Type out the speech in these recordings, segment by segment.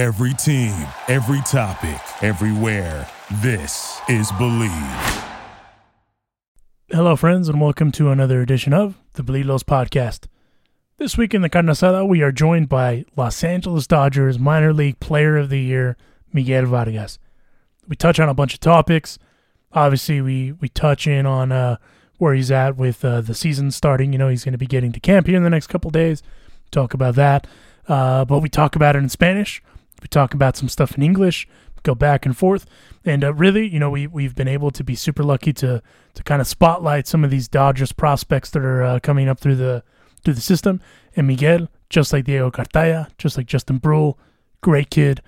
Every team, every topic, everywhere. This is Believe. Hello, friends, and welcome to another edition of the Bleed Los Podcast. This week in the Carne Asada, we are joined by Los Angeles Dodgers minor league player of the year, Miguel Vargas. We touch on a bunch of topics. Obviously, we, we touch in on uh, where he's at with uh, the season starting. You know, he's going to be getting to camp here in the next couple days. Talk about that. Uh, but we talk about it in Spanish. We talk about some stuff in English. Go back and forth. And uh, really, you know, we, we've been able to be super lucky to, to kind of spotlight some of these Dodgers prospects that are uh, coming up through the through the system. And Miguel, just like Diego Cartaya, just like Justin Brule, great kid.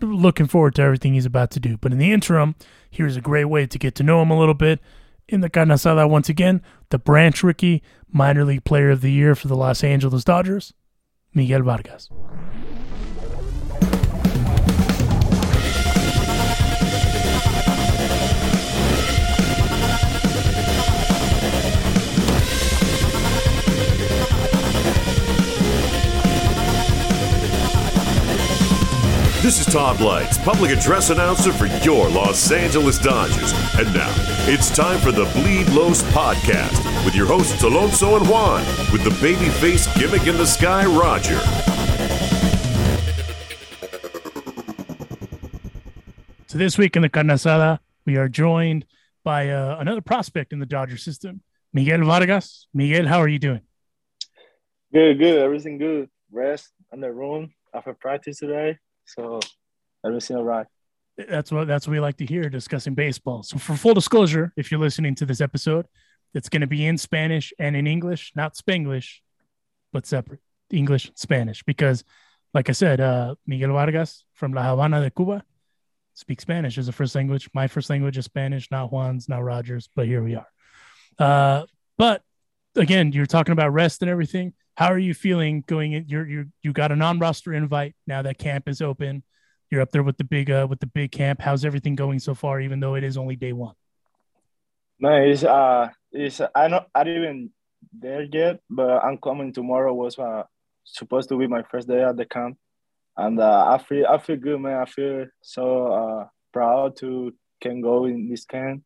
Looking forward to everything he's about to do. But in the interim, here's a great way to get to know him a little bit. In the Carne Asada, once again, the branch rookie, minor league player of the year for the Los Angeles Dodgers, Miguel Vargas. This is Todd Lights, public address announcer for your Los Angeles Dodgers. And now, it's time for the Bleed Los podcast with your hosts Alonso and Juan, with the babyface gimmick in the sky, Roger. So this week in the Carne Asada, we are joined by uh, another prospect in the Dodger system, Miguel Vargas. Miguel, how are you doing? Good, good. Everything good. Rest in the room after practice today. So everything all right. That's what that's what we like to hear discussing baseball. So for full disclosure, if you're listening to this episode, it's going to be in Spanish and in English, not Spanglish, but separate English Spanish. Because, like I said, uh, Miguel Vargas from La Habana de Cuba speaks Spanish as a first language. My first language is Spanish, not Juan's, not Rogers, but here we are. Uh, but again, you're talking about rest and everything. How are you feeling going in? You're you're you got a non-roster invite now that camp is open. You're up there with the big uh with the big camp. How's everything going so far? Even though it is only day one. Nice. Uh, it's I not I didn't even there yet, but I'm coming tomorrow. Was uh, supposed to be my first day at the camp, and uh, I feel I feel good, man. I feel so uh, proud to can go in this camp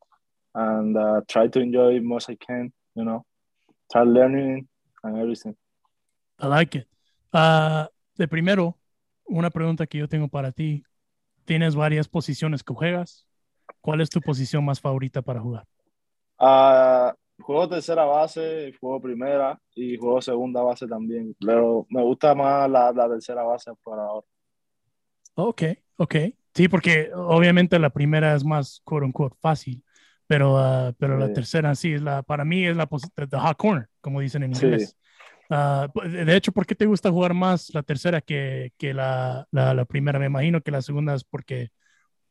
and uh, try to enjoy most I can. You know, try learning and everything. I like it. Uh, de primero, una pregunta que yo tengo para ti. Tienes varias posiciones que juegas. ¿Cuál es tu posición más favorita para jugar? Uh, juego tercera base, juego primera y juego segunda base también. Pero me gusta más la, la tercera base por ahora. Ok, ok. Sí, porque obviamente la primera es más, quote unquote, fácil. Pero, uh, pero la tercera sí es la, para mí es la posición, the hot corner, como dicen en Sí. inglés. Ah, de hecho, ¿por qué te gusta jugar más la tercera que, que la, la, la primera? Me imagino que la segunda es porque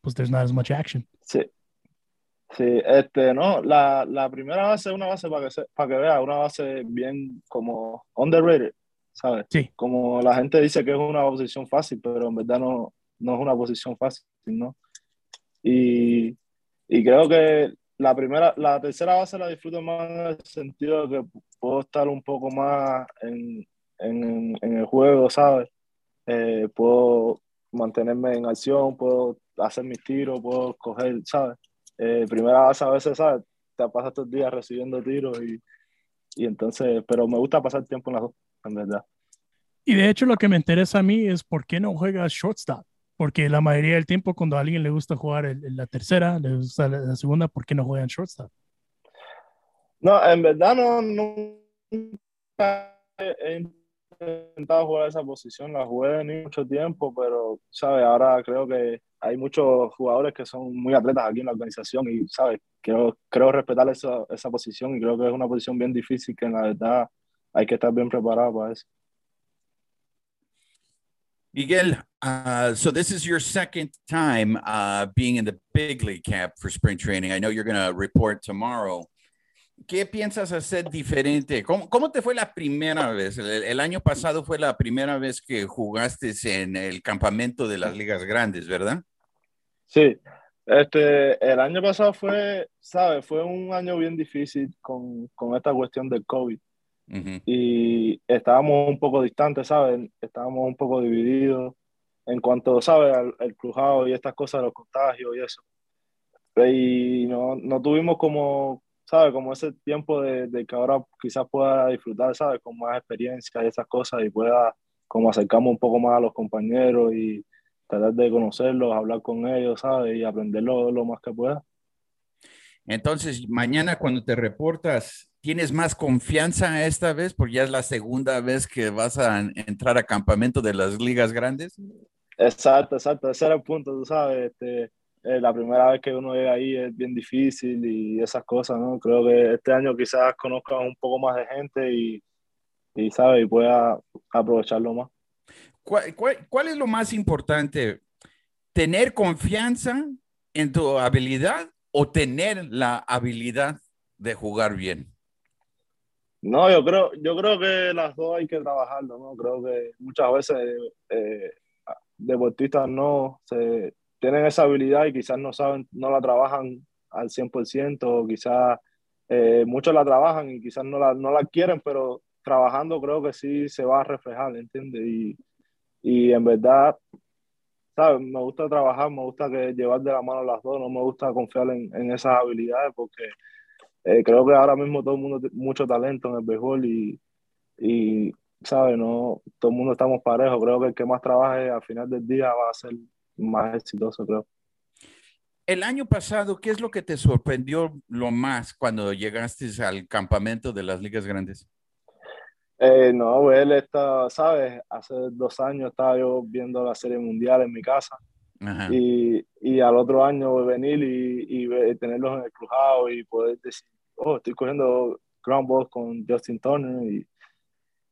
pues there's not as much action. Sí. Sí, este, no, la, la primera base es una base para que, se, para que vea, una base bien como underrated, ¿sabes? Sí. Como la gente dice que es una posición fácil, pero en verdad no, no es una posición fácil, ¿no? Y, y creo que la primera, la tercera base la disfruto más en el sentido de que puedo estar un poco más en, en, en el juego, ¿sabes? Eh, puedo mantenerme en acción, puedo hacer mis tiros, puedo coger, ¿sabes? Eh, primera base a veces, ¿sabes? Te pasas todo el día recibiendo tiros y, y entonces, pero me gusta pasar tiempo en las dos, en verdad. Y de hecho lo que me interesa a mí es por qué no juegas shortstop. Porque la mayoría del tiempo cuando a alguien le gusta jugar en la tercera, le gusta la, la segunda, ¿por qué no juegan shortstop? No, en verdad no, nunca he intentado jugar esa posición, la jugué ni mucho tiempo, pero, ¿sabes? Ahora creo que hay muchos jugadores que son muy atletas aquí en la organización y, ¿sabes? Creo, creo respetar esa, esa posición y creo que es una posición bien difícil que en la verdad hay que estar bien preparado para eso. Miguel, uh, so this is your second time uh, being in the big league camp for spring training. I know you're going to report tomorrow. ¿Qué piensas hacer diferente? ¿Cómo, cómo te fue la primera vez? El, el, año pasado fue la primera vez que jugaste en el campamento de las ligas grandes, ¿verdad? Sí, este, el año pasado fue, ¿sabes? Fue un año bien difícil con, con esta cuestión del COVID. Uh -huh. Y estábamos un poco distantes, ¿sabes? Estábamos un poco divididos. en cuanto, ¿sabes? Al, el crujado y estas cosas, los contagios y eso. Y no, no tuvimos como, ¿sabes? Como ese tiempo de, de, que ahora quizás pueda disfrutar, ¿sabes? Con más experiencia y esas cosas y pueda como acercarme un poco más a los compañeros y tratar de conocerlos, hablar con ellos, ¿sabes? Y aprenderlo lo más que pueda. Entonces, mañana cuando te reportas, ¿tienes más confianza esta vez? Porque ya es la segunda vez que vas a entrar a campamento de las ligas grandes. Exacto, exacto. Ese era el punto, tú sabes. Este, eh, la primera vez que uno llega ahí es bien difícil y esas cosas, ¿no? Creo que este año quizás conozca un poco más de gente y, y ¿sabes? Y pueda aprovecharlo más. ¿Cuál, cuál, cuál es lo más importante? ¿Tener confianza en tu habilidad o tener la habilidad de jugar bien? No, yo creo, yo creo que las dos hay que trabajarlo, ¿no? Creo que muchas veces eh, deportistas no se, tienen esa habilidad y quizás no saben, no la trabajan al 100%, o quizás eh, muchos la trabajan y quizás no la, no la quieren, pero trabajando creo que sí se va a reflejar, ¿entiendes? Y, y en verdad ¿sabes? Me gusta trabajar, me gusta que llevar de la mano las dos, no me gusta confiar en, en esas habilidades porque eh, creo que ahora mismo todo el mundo tiene mucho talento en el béisbol y, y, ¿sabes? No, todo el mundo estamos parejos, creo que el que más trabaje al final del día va a ser más exitoso, creo. El año pasado, ¿qué es lo que te sorprendió lo más cuando llegaste al campamento de las ligas grandes? Eh, no, él está, ¿sabes? Hace dos años estaba yo viendo la Serie Mundial en mi casa. Y, y, al otro año venir y, y, tenerlos en el crujado y poder decir, oh, estoy cogiendo ground balls con Justin Turner y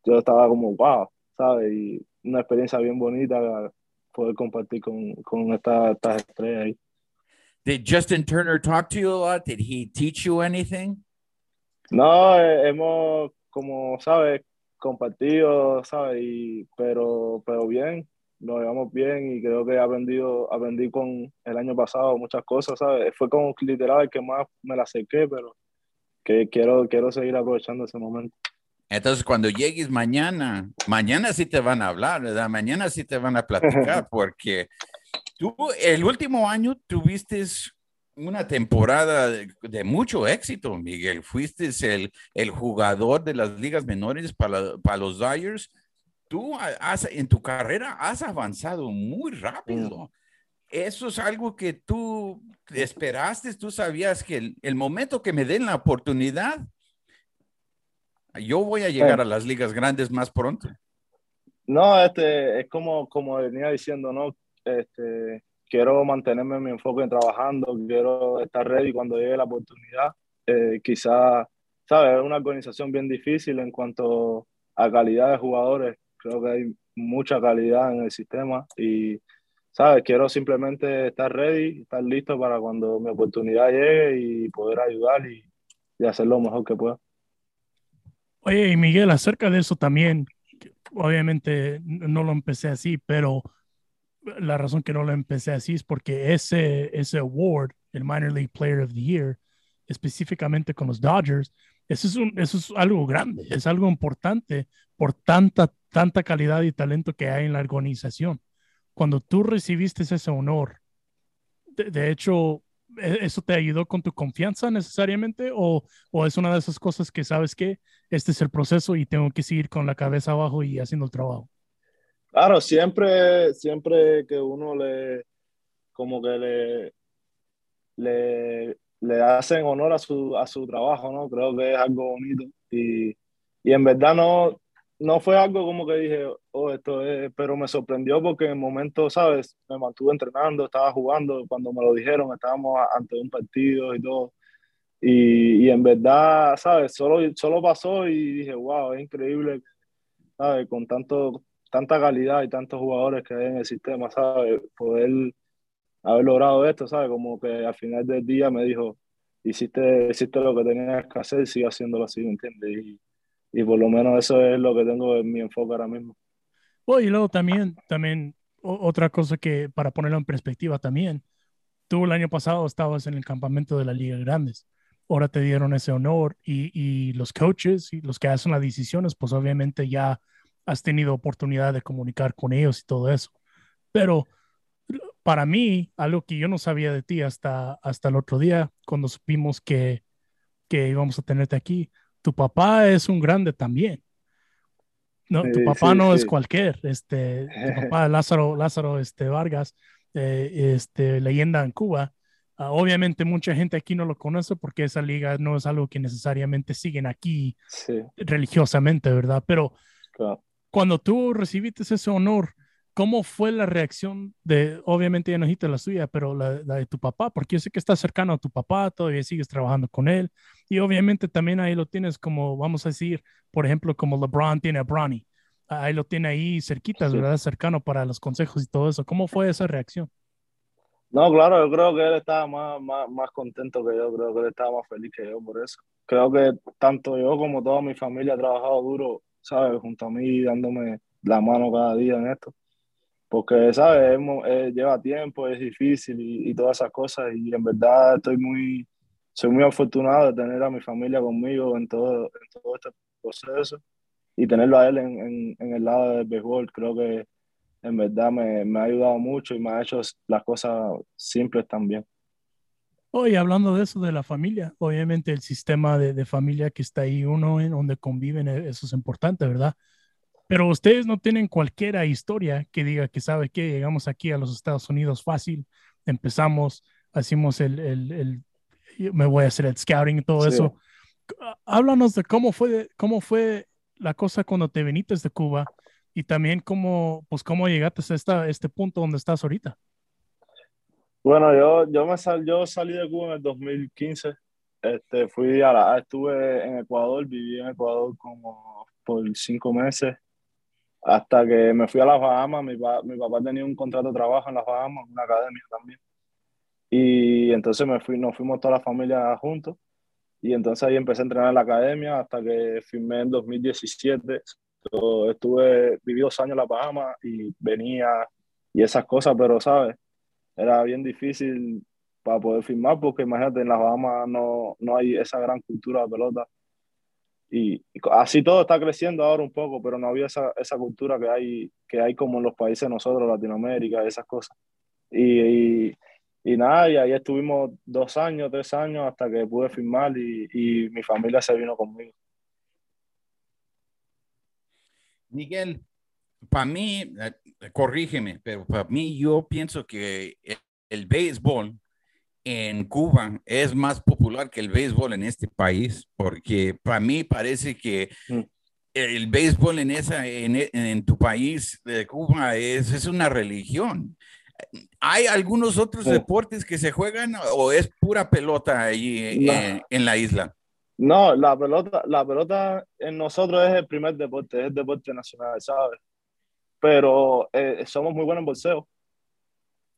yo estaba como, wow, ¿sabes? Y una experiencia bien bonita poder compartir con, con estas esta estrellas ahí. Did Justin Turner talk to you a lot? Did he teach you anything? No, eh, hemos, como sabes, compartido, ¿sabes? Y, pero, pero bien, nos llevamos bien y creo que he aprendido, aprendí con el año pasado muchas cosas, ¿sabes? Fue como literal el que más me la acerqué, pero que quiero, quiero seguir aprovechando ese momento. Entonces, cuando llegues mañana, mañana sí te van a hablar, ¿verdad? Mañana sí te van a platicar, porque tú el último año tuviste una temporada de, mucho éxito, Miguel. Fuiste el, el, jugador de las ligas menores para, para los Dyers. Tú has, en tu carrera has avanzado muy rápido. Eso es algo que tú esperaste, tú sabías que el, el momento que me den la oportunidad, yo voy a llegar a las ligas grandes más pronto. No, este, es como, como venía diciendo, ¿no? Este, quiero mantenerme en mi enfoque en trabajando, quiero estar ready cuando llegue la oportunidad. Eh, quizás, ¿sabes? Es una organización bien difícil en cuanto a calidad de jugadores. Creo que hay mucha calidad en el sistema y, ¿sabes? Quiero simplemente estar ready, estar listo para cuando mi oportunidad llegue y poder ayudar y, y hacer lo mejor que pueda. Oye, y Miguel, acerca de eso también, obviamente no lo empecé así, pero la razón que no lo empecé así es porque ese, ese award, el Minor League Player of the Year, específicamente con los Dodgers, eso es, un, eso es algo grande, es algo importante por tanta, tanta calidad y talento que hay en la organización. Cuando tú recibiste ese honor, de, de hecho, ¿e, ¿eso te ayudó con tu confianza necesariamente o, o, es una de esas cosas que sabes que este es el proceso y tengo que seguir con la cabeza abajo y haciendo el trabajo? Claro, siempre, siempre que uno le, como que le, le, le hacen honor a su, a su trabajo, ¿no? Creo que es algo bonito. Y, y en verdad no, no fue algo como que dije, oh, esto es, pero me sorprendió porque en el momento, ¿sabes? Me mantuve entrenando, estaba jugando, cuando me lo dijeron, estábamos ante un partido y todo. Y, y en verdad, ¿sabes? Solo, solo pasó y dije, wow, es increíble, ¿sabes? Con tanto tanta calidad y tantos jugadores que hay en el sistema, ¿sabes? Poder haber logrado esto, ¿sabes? Como que al final del día me dijo, hiciste, hiciste lo que tenías que hacer, sigue haciéndolo así, ¿me entiendes? Y, por lo menos eso es lo que tengo en mi enfoque ahora mismo. Bueno, y luego también, también otra cosa que para ponerlo en perspectiva también, tú el año pasado estabas en el campamento de la Liga Grandes, ahora te dieron ese honor y, y los coaches y los que hacen las decisiones, pues obviamente ya has tenido oportunidad de comunicar con ellos y todo eso. Pero para mí, algo que yo no sabía de ti hasta, hasta el otro día, cuando supimos que, que íbamos a tenerte aquí, tu papá es un grande también. No, tu papá sí, no es cualquier, este, tu papá Lázaro, Lázaro este, Vargas, eh, este, leyenda en Cuba. Ah, obviamente mucha gente aquí no lo conoce porque esa liga no es algo que necesariamente siguen aquí religiosamente, ¿verdad? Pero claro. cuando tú recibiste ese honor, ¿cómo fue la reacción de, obviamente ya no dijiste la suya, pero la, la de tu papá? Porque yo sé que estás cercano a tu papá, todavía sigues trabajando con él, y obviamente también ahí lo tienes como, vamos a decir, por ejemplo, como LeBron tiene a Bronny, ahí lo tiene ahí cerquitas, Sí. ¿verdad? Cercano para los consejos y todo eso. ¿Cómo fue esa reacción? No, claro, yo creo que él estaba más, más, más contento que yo, creo que él estaba más feliz que yo por eso. Creo que tanto yo como toda mi familia ha trabajado duro, ¿sabes? Junto a mí, dándome la mano cada día en esto. Porque, ¿sabes? Lleva tiempo, es difícil y, y todas esas cosas. Y en verdad estoy muy, soy muy afortunado de tener a mi familia conmigo en todo, en todo este proceso y tenerlo a él en, en, en el lado del béisbol. Creo que en verdad me, me ha ayudado mucho y me ha hecho las cosas simples también. Oye, hablando de eso, de la familia, obviamente el sistema de, de familia que está ahí, uno en donde conviven, eh, eso es importante, ¿verdad? Pero ustedes no tienen cualquiera historia que diga que sabe que llegamos aquí a los Estados Unidos fácil, empezamos, hacemos el, el, el- me voy a hacer el scouting y todo Sí. eso. Ah, Háblanos de cómo fue, cómo fue la cosa cuando te viniste de Cuba y también cómo, pues cómo llegaste a esta, este punto donde estás ahorita. Bueno, yo, yo, me sal, yo salí de Cuba en el 2015. Este, fui a la, estuve en Ecuador, viví en Ecuador como por cinco meses, hasta que me fui a las Bahamas. Mi, pa- mi papá tenía un contrato de trabajo en las Bahamas, una academia también. Y entonces me fui, nos fuimos toda la familia juntos. Y entonces ahí empecé a entrenar en la academia hasta que firmé en 2017. So, estuve, viví dos años en las Bahamas y venía y esas cosas, pero, ¿sabes? Era bien difícil para poder firmar porque imagínate, en las Bahamas no, no hay esa gran cultura de pelota. Y, y así todo está creciendo ahora un poco, pero no había esa, esa cultura que hay, que hay como en los países nosotros, Latinoamérica, esas cosas. Y, y, nada, y ahí estuvimos dos años, tres años hasta que pude firmar y, mi familia se vino conmigo. Miguel, para mí, eh, corrígeme, pero para mí yo pienso que el béisbol en Cuba es más popular que el béisbol en este país, porque para mí parece que Mm. el béisbol en, esa, en, en tu país de Cuba es, es una religión. ¿Hay algunos otros Sí. deportes que se juegan o es pura pelota allí No. en, en la isla? No, la pelota, la pelota en nosotros es el primer deporte, es el deporte nacional, ¿sabes? Pero eh, somos muy buenos en boxeo.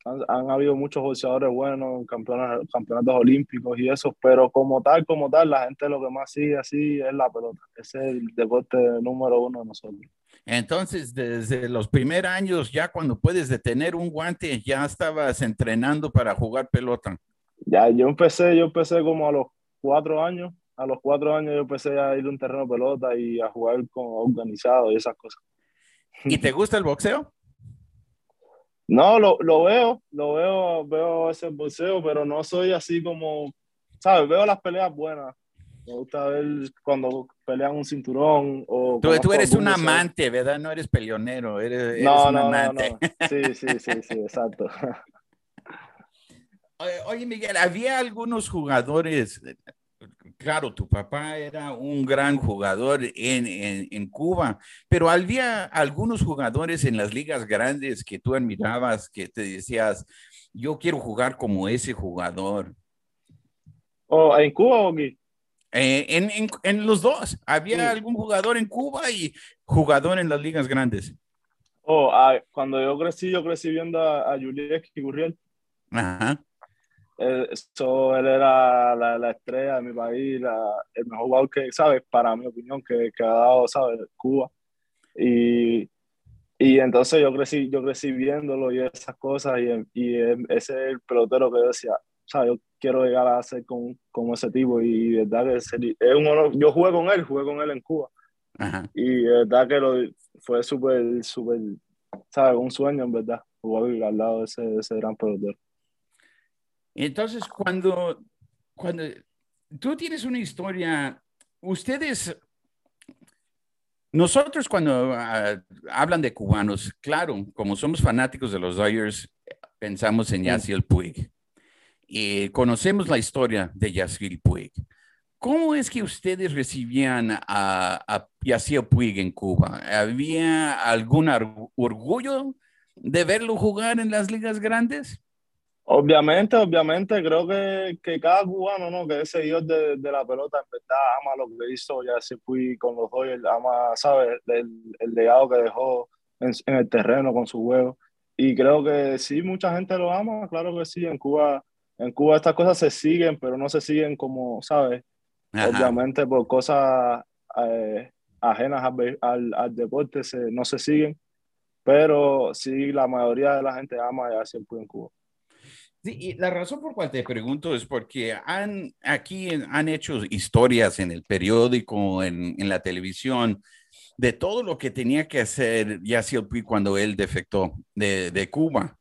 Han, han habido muchos boxeadores buenos, campeones, campeonatos olímpicos y eso, pero como tal, como tal, la gente lo que más sigue así es la pelota. Ese es el deporte número uno de nosotros. Entonces, desde los primeros años, ya cuando puedes detener un guante, ya estabas entrenando para jugar pelota. Ya, yo empecé, yo empecé como a los cuatro años. A los cuatro años yo empecé a ir a un terreno de pelota y a jugar con organizado y esas cosas. ¿Y te gusta el boxeo? No, lo, lo veo, lo veo, veo ese boxeo, pero no soy así como, ¿sabes? Veo las peleas buenas. Me gusta ver cuando pelean un cinturón o... Tú, tú eres un amante, ¿verdad? No eres peleonero, eres, eres No, un no, no, amante. no. Sí, sí, sí, sí, exacto. Oye, Miguel, había algunos jugadores, claro, tu papá era un gran jugador en, en, en Cuba, pero había algunos jugadores en las ligas grandes que tú admirabas, que te decías, yo quiero jugar como ese jugador. ¿O en Cuba o aquí? Eh, en, en, en, los dos, había Sí. algún jugador en Cuba y jugador en las ligas grandes. Oh, ah, cuando yo crecí, yo crecí viendo a, a Julieski Gurriel. Ajá. Eh, so, él era la, la estrella de mi país, la- el mejor jugador que, ¿sabes? Para mi opinión, que, que ha dado, ¿sabes? Cuba. Y, y entonces yo crecí, yo crecí viéndolo y esas cosas, y, y ese es el pelotero que yo decía, ¿sabes? Yo quiero llegar a ser con, como ese tipo, y de verdad que sería- es un honor. Yo jugué con él, jugué con él en Cuba, Ajá. y de verdad que lo, fue súper, súper ¿sabes? Un sueño, en verdad, jugar al lado de ese, de ese gran pelotero. Entonces, cuando, cuando tú tienes una historia, ustedes, nosotros cuando uh, hablan de cubanos, claro, como somos fanáticos de los Dodgers, pensamos en Yasiel Puig. Y conocemos la historia de Yasiel Puig. ¿Cómo es que ustedes recibían a, a Yasiel Puig en Cuba? ¿Había algún orgullo de verlo jugar en las ligas grandes? Obviamente, obviamente, creo que, que cada cubano, ¿no? Que es seguidor de, de, la pelota, en verdad, ama lo que hizo ya se fui con los Dodgers, ama, ¿sabes? El, el, legado que dejó en, en, el terreno con su juego. Y creo que sí, mucha gente lo ama, claro que sí. En Cuba, en Cuba estas cosas se siguen, pero no se siguen como, ¿sabes? Ajá. Obviamente por cosas eh, ajenas al, al, al deporte se, no se siguen, pero sí, la mayoría de la gente ama ya siempre en Cuba. Sí, y la razón por cual te pregunto es porque han, aquí han hecho historias en el periódico, en, en la televisión, de todo lo que tenía que hacer Yasiel Puig cuando él defectó de, de Cuba.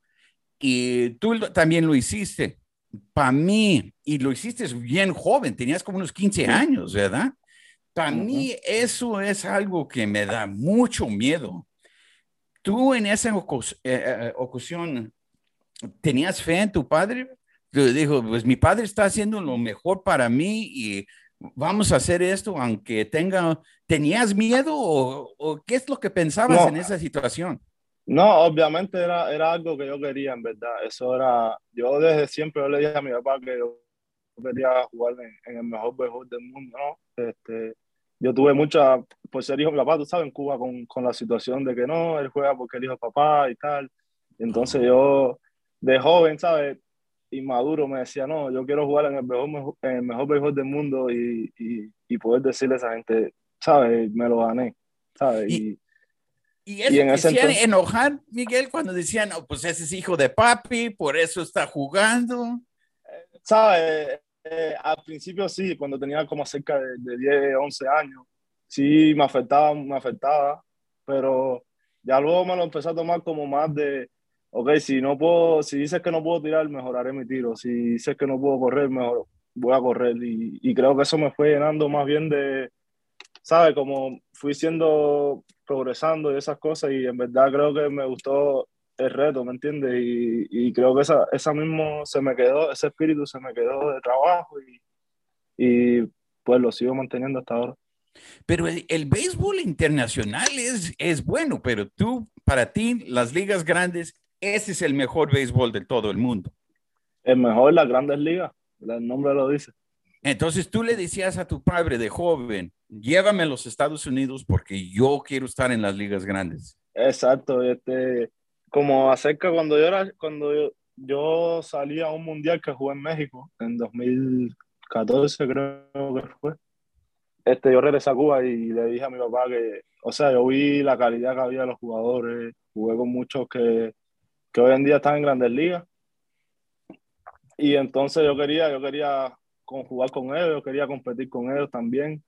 Y tú también lo hiciste. Para mí, y lo hiciste bien joven, tenías como unos 15 años, ¿verdad? Para uh -huh. mí eso es algo que me da mucho miedo. Tú en esa eh, ocasión ¿Tenías fe en tu padre? Dijo, pues mi padre está haciendo lo mejor para mí y vamos a hacer esto aunque tenga, ¿tenías miedo o, o qué es lo que pensabas no, en esa situación? No, obviamente era, era algo que yo quería, en verdad. Eso era, yo desde siempre yo le dije a mi papá que yo quería jugar en, en el mejor béisbol del mundo, ¿no? Este, yo tuve mucha, por ser hijo de papá, tú sabes, en Cuba con, con la situación de que no, él juega porque el hijo de papá y tal. Entonces yo de joven, ¿sabes? Inmaduro me decía, no, yo quiero jugar en el mejor, en el mejor béisbol del mundo y, y, y, poder decirle a esa gente, ¿sabes? Me lo gané, ¿sabes? Y, y, eso en ese entonces... enojar, Miguel, cuando decían, no, pues ese es hijo de papi, por eso está jugando. ¿Sabes? Eh, al principio sí, cuando tenía como cerca de, de 10, 11 años, sí me afectaba, me afectaba, pero ya luego me lo empecé a tomar como más de, ok, si no puedo, si dices que no puedo tirar, mejoraré mi tiro. Si dices que no puedo correr, mejor voy a correr. Y, y creo que eso me fue llenando más bien de, ¿sabes? Como fui siendo, progresando y esas cosas. Y en verdad creo que me gustó el reto, ¿me entiendes? Y, y creo que esa, esa mismo se me quedó, ese espíritu se me quedó de trabajo y, y pues lo sigo manteniendo hasta ahora. Pero el, el, béisbol internacional es, es bueno, pero tú, para ti, las ligas grandes ese es el mejor béisbol de todo el mundo. El mejor, las grandes ligas, el nombre lo dice. Entonces tú le decías a tu padre de joven, llévame a los Estados Unidos porque yo quiero estar en las ligas grandes. Exacto, este, como acerca cuando yo era, cuando yo, yo salí a un mundial que jugué en México en 2014 creo que fue. Este, yo regresé a Cuba y le dije a mi papá que, o sea, yo vi la calidad que había de los jugadores, jugué con muchos que que hoy en día están en grandes ligas. Y entonces yo quería, yo quería jugar con ellos, yo quería competir con ellos también.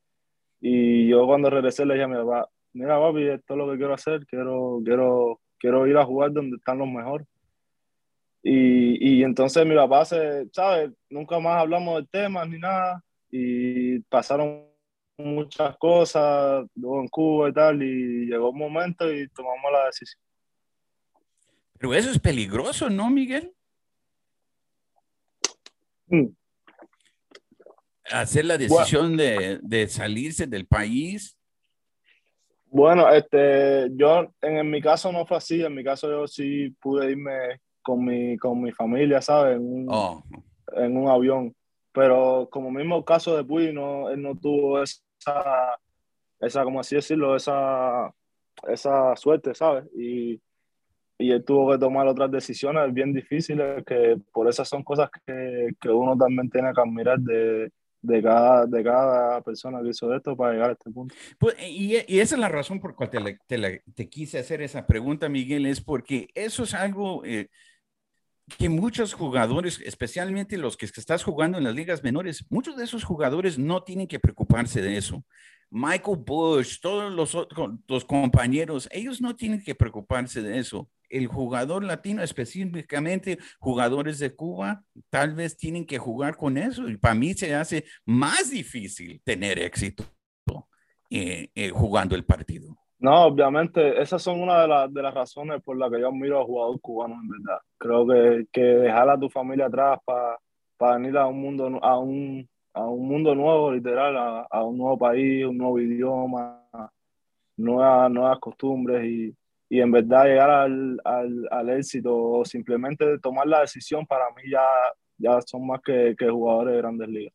Y yo cuando regresé le dije a mi papá, mira papi, esto es lo que quiero hacer, quiero, quiero, quiero ir a jugar donde están los mejores. Y, y entonces mi papá se, ¿sabes? Nunca más hablamos del tema ni nada. Y pasaron muchas cosas, luego en Cuba y tal, y llegó un momento y tomamos la decisión. Pero eso es peligroso, ¿no, Miguel? Mm. Hacer la decisión bueno, de, de, salirse del país. Bueno, este, yo en, en, mi caso no fue así. En mi caso yo sí pude irme con mi, con mi familia, ¿sabes? En un, oh. en un avión. Pero como mismo caso de Puy, no, él no tuvo esa, esa, como así decirlo, esa, esa suerte, ¿sabes? Y y él tuvo que tomar otras decisiones bien difíciles, que por esas son cosas que, que uno también tiene que admirar de, de, cada, de cada persona que hizo esto para llegar a este punto. Pues, y, y, esa es la razón por la cual te, te, te, quise hacer esa pregunta, Miguel, es porque eso es algo eh, que muchos jugadores, especialmente los que estás jugando en las ligas menores, muchos de esos jugadores no tienen que preocuparse de eso. Michael Bush, todos los otros compañeros, ellos no tienen que preocuparse de eso. El jugador latino, específicamente jugadores de Cuba, tal vez tienen que jugar con eso. Y para mí se hace más difícil tener éxito eh, eh, jugando el partido. No, obviamente, esas son una de, de las razones por las que yo admiro a jugador cubano, en verdad. Creo que, que dejar a tu familia atrás para venir a un mundo, a un, a un mundo nuevo, literal, a, a, un nuevo país, un nuevo idioma, nuevas, nuevas costumbres y, y en verdad llegar al, al, al, éxito o simplemente tomar la decisión, para mí ya, ya son más que, que jugadores de grandes ligas.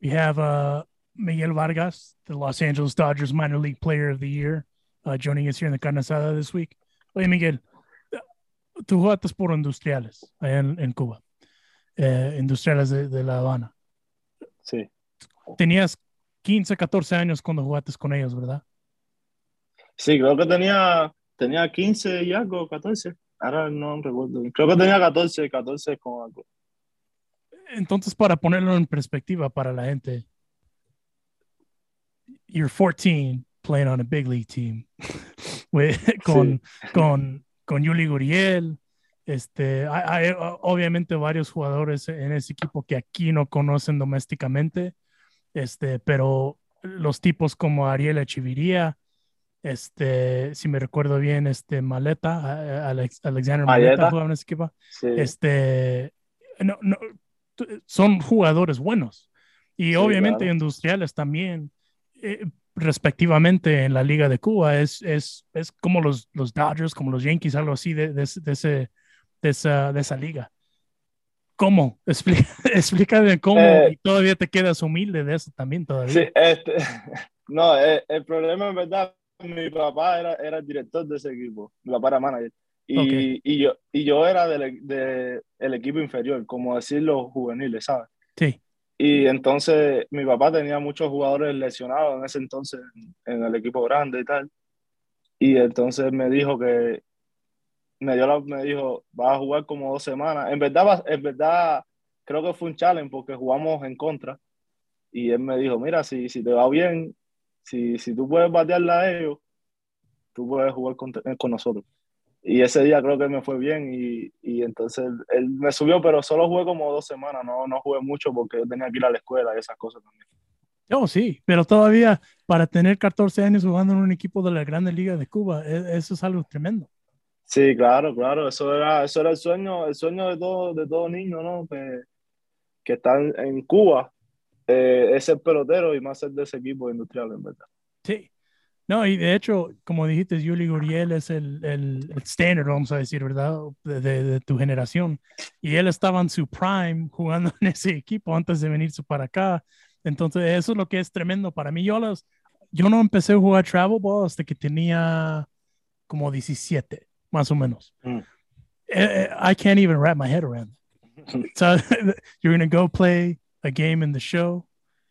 We have uh, Miguel Vargas, the Los Angeles Dodgers minor league player of the year, uh, joining us here in the Carne Asada this week. Oye, Miguel, tú jugaste por industriales allá en, en Cuba, eh, industriales de, de, La Habana. Sí. Tenías 15, 14 años cuando jugaste con ellos, ¿verdad? Sí, creo que tenía, tenía 15 y algo, 14. Ahora no recuerdo. Creo que tenía 14, 14 con algo. Entonces, para ponerlo en perspectiva para la gente, you're 14 playing on a big league team con, sí. con, con Yuli Guriel. Este, hay, hay, obviamente varios jugadores en ese equipo que aquí no conocen domésticamente, este, pero los tipos como Ariel Echeviría, este, si me recuerdo bien, este Maleta, Alex, Alexander Maleta jugaba en ese equipo. Sí. Este, no, no, son jugadores buenos y Sí, obviamente claro. industriales también, eh, respectivamente en la Liga de Cuba. Es, es, es como los, los Dodgers, como los Yankees, algo así de, de, de ese, de, esa, de esa liga. ¿Cómo? Explica, explícame cómo Eh, y todavía te quedas humilde de eso también todavía. Sí, este, no, el, el problema en verdad, mi papá era, era el director de ese equipo, mi papá era manager. Y, Ok. y, yo, y yo era del de, el equipo inferior, como decir los juveniles, ¿sabes? Sí, Y entonces mi papá tenía muchos jugadores lesionados en ese entonces en, el equipo grande y tal. Y entonces me dijo que, me, dio la, me dijo, vas a jugar como dos semanas. En verdad, en verdad, creo que fue un challenge porque jugamos en contra. Y él me dijo, mira, si, si te va bien, si, si tú puedes batearla a ellos, tú puedes jugar con, con nosotros. Y ese día creo que me fue bien y, y entonces él, él me subió, pero solo jugué como dos semanas, no, no jugué mucho porque yo tenía que ir a la escuela y esas cosas también. oh, sí, pero todavía para tener 14 años jugando en un equipo de la Grande Liga de Cuba, e- eso es algo tremendo. Sí, claro, claro, eso era, eso era el sueño, el sueño de todo, de todo niño, ¿no? Que, que está en, en Cuba, eh, es ser pelotero y más ser de ese equipo industrial, en verdad. Sí. No, y de hecho, como dijiste, Yuli Guriel es el, el, el standard, vamos a decir, ¿verdad? De, de- de tu generación. Y él estaba en su prime jugando en ese equipo antes de venirse para acá. Entonces, eso es lo que es tremendo para mí. Yo, las, yo no empecé a jugar travel ball hasta que tenía como 17, más o menos. Mm. Eh, eh, I can't even wrap my head around it. So you're going to go play a game in the show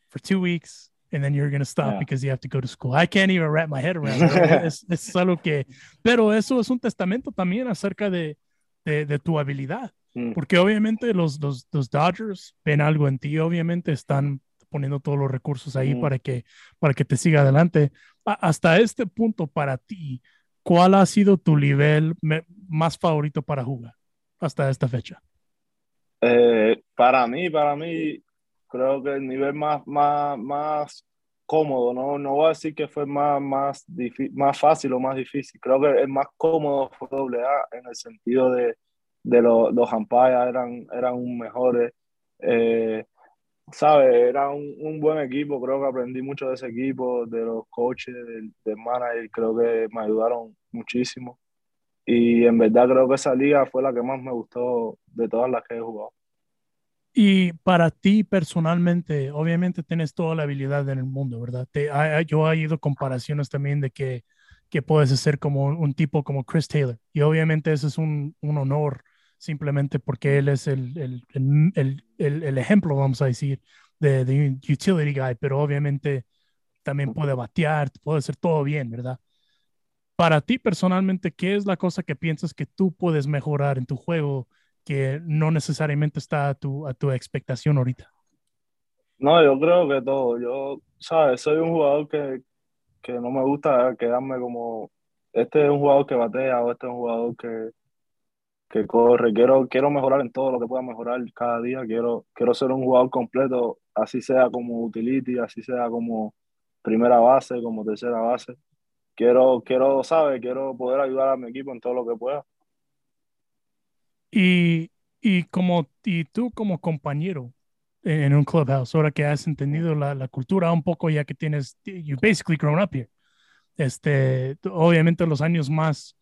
for two weeks and then you're going to stop Yeah. because you have to go to school. I can't even wrap my head around it. es, es algo que, pero eso es un testamento también acerca de, de, de tu habilidad. Mm. Porque obviamente los, los, los Dodgers ven algo en ti, obviamente están poniendo todos los recursos ahí Mm. para, que, para que te siga adelante. A- hasta este punto, para ti, ¿cuál ha sido tu nivel me- más favorito para jugar hasta esta fecha? Eh, para mí, para mí, creo que el nivel más, más, más cómodo, no, no voy a decir que fue más, más, más fácil o más difícil, creo que el más cómodo fue doble A en el sentido de, de los, los umpires eran, eran mejores, eh, ¿sabes? Era un, un buen equipo, creo que aprendí mucho de ese equipo, de los coaches, del, del manager, creo que me ayudaron muchísimo. Y en verdad creo que esa liga fue la que más me gustó de todas las que he jugado. Y para ti personalmente, obviamente tienes toda la habilidad en el mundo, ¿verdad? Te, ha- yo he oído comparaciones también de que, que puedes ser como un, tipo como Chris Taylor. Y obviamente eso es un, un honor simplemente porque él es el, el, el, el- ejemplo, vamos a decir, de, de utility guy, pero obviamente también puede batear, puede hacer todo bien, ¿verdad? Para ti personalmente, ¿qué es la cosa que piensas que tú puedes mejorar en tu juego que no necesariamente está a tu, a tu expectación ahorita? No, yo creo que todo. Yo, ¿sabes? Soy un jugador que, que no me gusta quedarme como, este es un jugador que batea o este es un jugador que, que corre. Quiero, quiero mejorar en todo lo que pueda mejorar cada día. Quiero, quiero ser un jugador completo, así sea como utility, así sea como primera base, como tercera base. Quiero, quiero, ¿sabes? Quiero poder ayudar a mi equipo en todo lo que pueda. Y, y como y tú como compañero en un clubhouse, ahora que has entendido la, la cultura un poco ya que tienes, you basically grown up here. Este, obviamente los años más,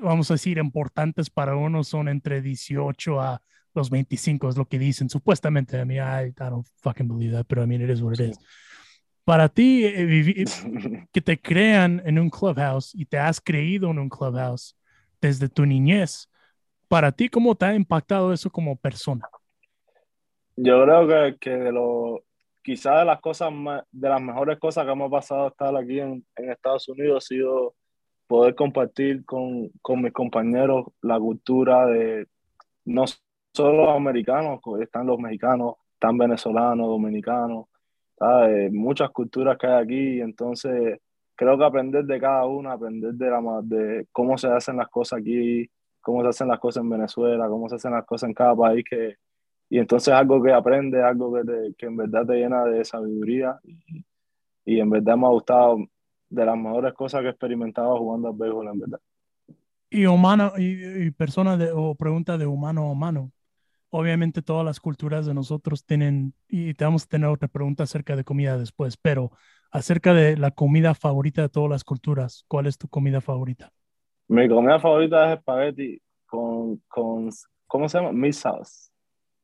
vamos a decir, importantes para uno son entre 18 a los 25, es lo que dicen supuestamente. I mean, I, I don't fucking believe that, pero I mean, it is what it is. Para ti, eh, que te crean en un clubhouse y te has creído en un clubhouse desde tu niñez, para ti, ¿cómo te ha impactado eso como persona? Yo creo que, que de lo, quizás de las cosas de las mejores cosas que hemos pasado estar aquí en, Estados Unidos ha sido poder compartir con, con, mis compañeros la cultura de no solo los americanos, están los mexicanos, están venezolanos, dominicanos, ¿sabes? muchas culturas que hay aquí, entonces creo que aprender de cada una, aprender de, de cómo se hacen las cosas aquí, cómo se hacen las cosas en Venezuela, cómo se hacen las cosas en cada país, que, y entonces algo que aprendes, algo que, que en verdad te llena de sabiduría, y, y, en verdad me ha gustado de las mejores cosas que he experimentado jugando al béisbol, en verdad. Y humano, y, y persona de, o pregunta de humano a humano. Obviamente todas las culturas de nosotros tienen, y te vamos a tener otra pregunta acerca de comida después, pero acerca de la comida favorita de todas las culturas, ¿cuál es tu comida favorita? Mi comida favorita es espagueti con, con ¿cómo se llama? Meat sauce.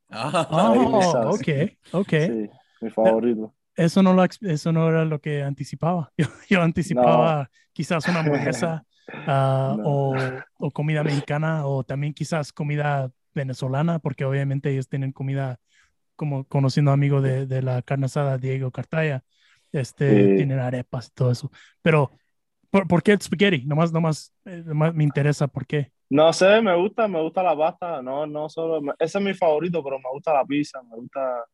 Ah, oh, ok, ok. Sí, mi favorito. Eso no, lo, eso no era lo que anticipaba. Yo, yo anticipaba quizás una hamburguesa uh, o, o, comida mexicana o también quizás comida venezolana, porque obviamente ellos tienen comida, como conociendo amigo de, de la carne asada Diego Cartaya, este, sí. tienen arepas y todo eso. Pero ¿Por, ¿Por, qué el spaghetti? Nomás, nomás, eh, nomás, me interesa por qué. No sé, me gusta, me gusta la pasta. No, no solo, ese es mi favorito, pero me gusta la pizza, me gusta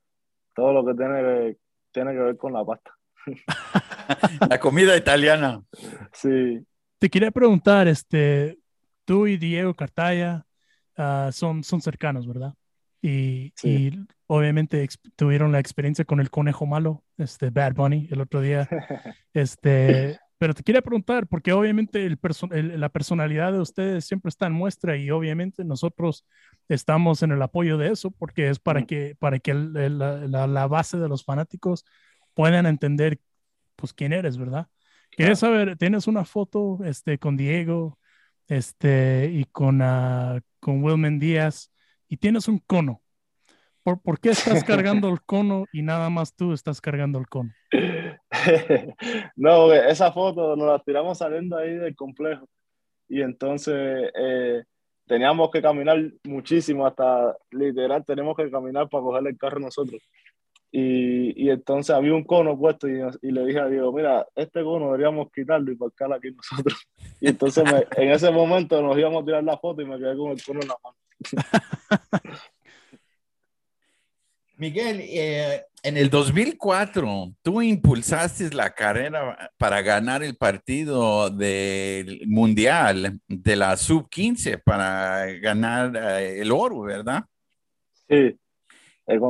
todo lo que tiene que, tiene que ver con la pasta. la comida italiana. Sí. Te quería preguntar, este, tú y Diego Cartaya uh, son, son cercanos, ¿verdad? Y, sí. y, obviamente tuvieron la experiencia con el conejo malo, este Bad Bunny, el otro día. Este, pero te quería preguntar, porque obviamente el perso el, la personalidad de ustedes siempre está en muestra y obviamente nosotros estamos en el apoyo de eso, porque es para que, para que el, el, la, la, base de los fanáticos puedan entender pues quién eres, ¿verdad? Quería saber, tienes una foto este, con Diego este, y con, uh, con Wilman Díaz y tienes un cono. ¿Por, ¿Por, qué estás cargando el cono y nada más tú estás cargando el cono? no, esa foto nos la tiramos saliendo ahí del complejo y entonces eh, teníamos que caminar muchísimo, hasta literal tenemos que caminar para coger el carro nosotros. Y, y entonces había un cono puesto y, y, le dije a Diego, mira, este cono deberíamos quitarlo y parcarlo aquí nosotros. Y entonces me, en ese momento nos íbamos a tirar la foto y me quedé con el cono en la mano. Miguel, eh, en el 2004 tú impulsaste la carrera para ganar el partido del Mundial de la Sub-15 para ganar eh, el oro, ¿verdad? Sí. Eh.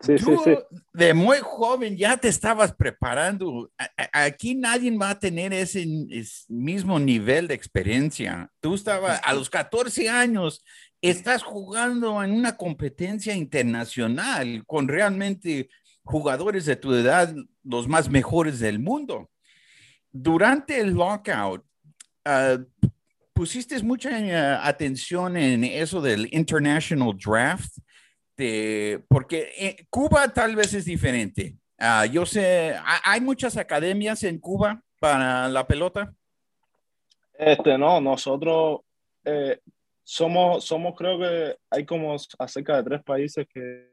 Sí, tú, sí, sí. De muy joven ya te estabas preparando. Aquí nadie va a tener ese, ese mismo nivel de experiencia. Tú estabas a los 14 años estás jugando en una competencia internacional con realmente jugadores de tu edad, los más mejores del mundo. Durante el lockout, uh, pusiste mucha uh, atención en eso del International Draft, porque eh, Cuba tal vez es diferente. Uh, yo sé, ¿hay muchas academias en Cuba para la pelota? Este, no, nosotros eh, somos, somos, creo que hay como acerca de tres países que,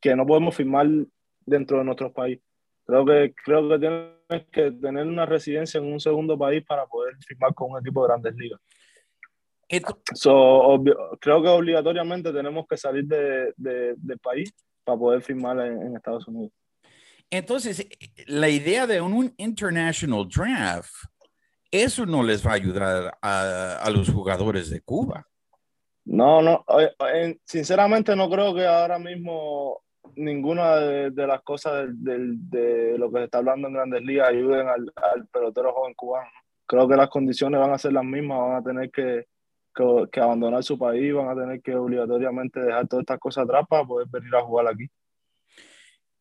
que no podemos firmar dentro de nuestro país. Creo que, creo que tienes que tener una residencia en un segundo país para poder firmar con un equipo de grandes ligas. So, obvio, creo que obligatoriamente tenemos que salir de, de, del país para poder firmar en, en Estados Unidos. Entonces, la idea de un, international draft, eso no les va a ayudar a, los jugadores de Cuba. No, no, sinceramente no creo que ahora mismo ninguna de, las cosas de, lo que se está hablando en Grandes Ligas ayuden al, pelotero joven cubano. Creo que las condiciones van a ser las mismas, van a tener que, que, abandonar su país, van a tener que obligatoriamente dejar todas estas cosas atrás para poder venir a jugar aquí.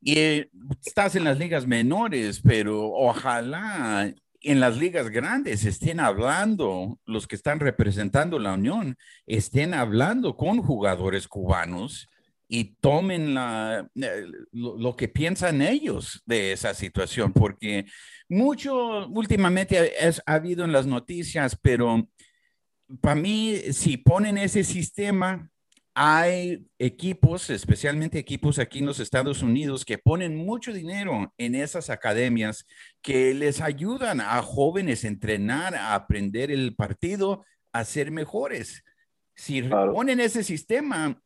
Y eh, estás en las ligas menores, pero ojalá en las ligas grandes estén hablando, los que están representando la Unión, estén hablando con jugadores cubanos y tomen la, eh, lo, que piensan ellos de esa situación, porque mucho últimamente ha habido en las noticias, pero para mí, si ponen ese sistema, hay equipos, especialmente equipos aquí en los Estados Unidos, que ponen mucho dinero en esas academias que les ayudan a jóvenes a entrenar, a aprender el partido, a ser mejores. Si ponen ese sistema,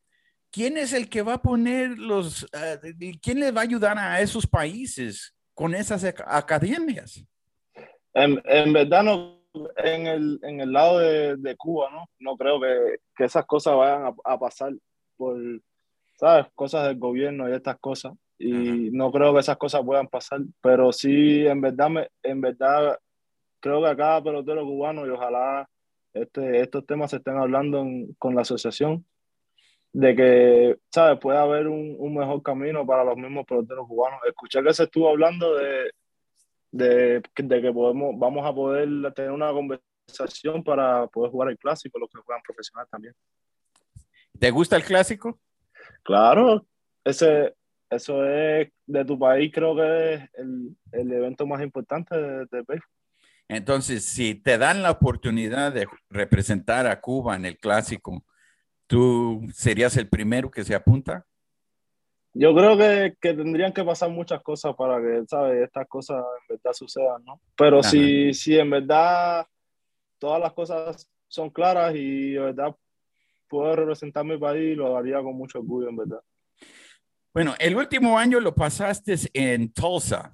¿quién es el que va a poner los, uh, quién le va a ayudar a esos países con esas academias? En, en verdad no en el, en el lado de, de, Cuba, ¿no? No creo que, que esas cosas vayan a, a, pasar por, ¿sabes? Cosas del gobierno y estas cosas. Y no creo que esas cosas puedan pasar, pero sí, en verdad, me, en verdad, creo que a cada pelotero cubano y ojalá este, estos temas se estén hablando con la asociación, de que, ¿sabes? Puede haber un, un, mejor camino para los mismos peloteros cubanos. Escuché que se estuvo hablando de, de, de, que podemos, vamos a poder tener una conversación para poder jugar el clásico, los que juegan profesional también. ¿Te gusta el clásico? Claro, ese, eso es de tu país, creo que es el, el evento más importante de, de Entonces, si te dan la oportunidad de representar a Cuba en el clásico, ¿tú serías el primero que se apunta? Yo creo que, que, tendrían que pasar muchas cosas para que, ¿sabes? Estas cosas en verdad sucedan, ¿no? Pero si, si en verdad todas las cosas son claras y en verdad puedo representar mi país, lo haría con mucho orgullo, en verdad. Bueno, el último año lo pasaste en Tulsa.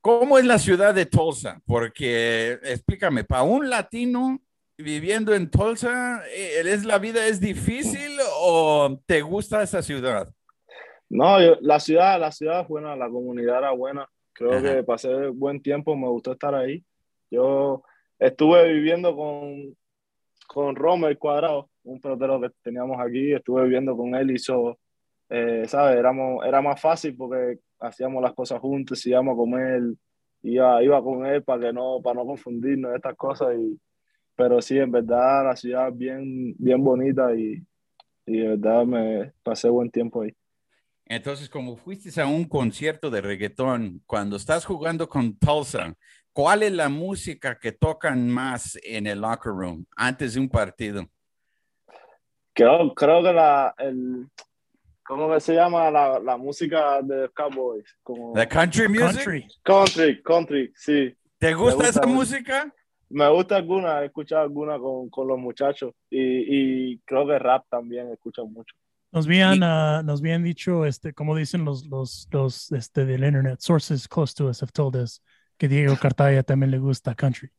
¿Cómo es la ciudad de Tulsa? Porque, explícame, para un latino viviendo en Tulsa, ¿es la vida es difícil o te gusta esa ciudad? No, la ciudad, la ciudad es buena, la comunidad era buena. Creo que pasé buen tiempo, me gustó estar ahí. Yo estuve viviendo con, con Romer Cuadrado, un pelotero que teníamos aquí, estuve viviendo con él, hizo, eh, ¿sabes? Éramos, era más fácil porque hacíamos las cosas juntos, íbamos a comer, iba, iba con él para que no, para no confundirnos estas cosas. Y, pero sí, en verdad la ciudad es bien, bien bonita y, y de verdad me pasé buen tiempo ahí. Entonces, como fuiste a un concierto de reggaetón, cuando estás jugando con Tulsa, ¿cuál es la música que tocan más en el locker room antes de un partido? Creo, creo que la, el, ¿cómo se llama la, la música de Cowboys? Como, ¿The country music? Country, country, sí. ¿Te gusta, esa música? Me gusta alguna, he escuchado alguna con, con los muchachos y, y creo que rap también he escuchado mucho. Nos habían, uh, nos habían dicho, este, como dicen los, los, los este, del internet, sources close to us have told us que Diego Cartaya también le gusta country.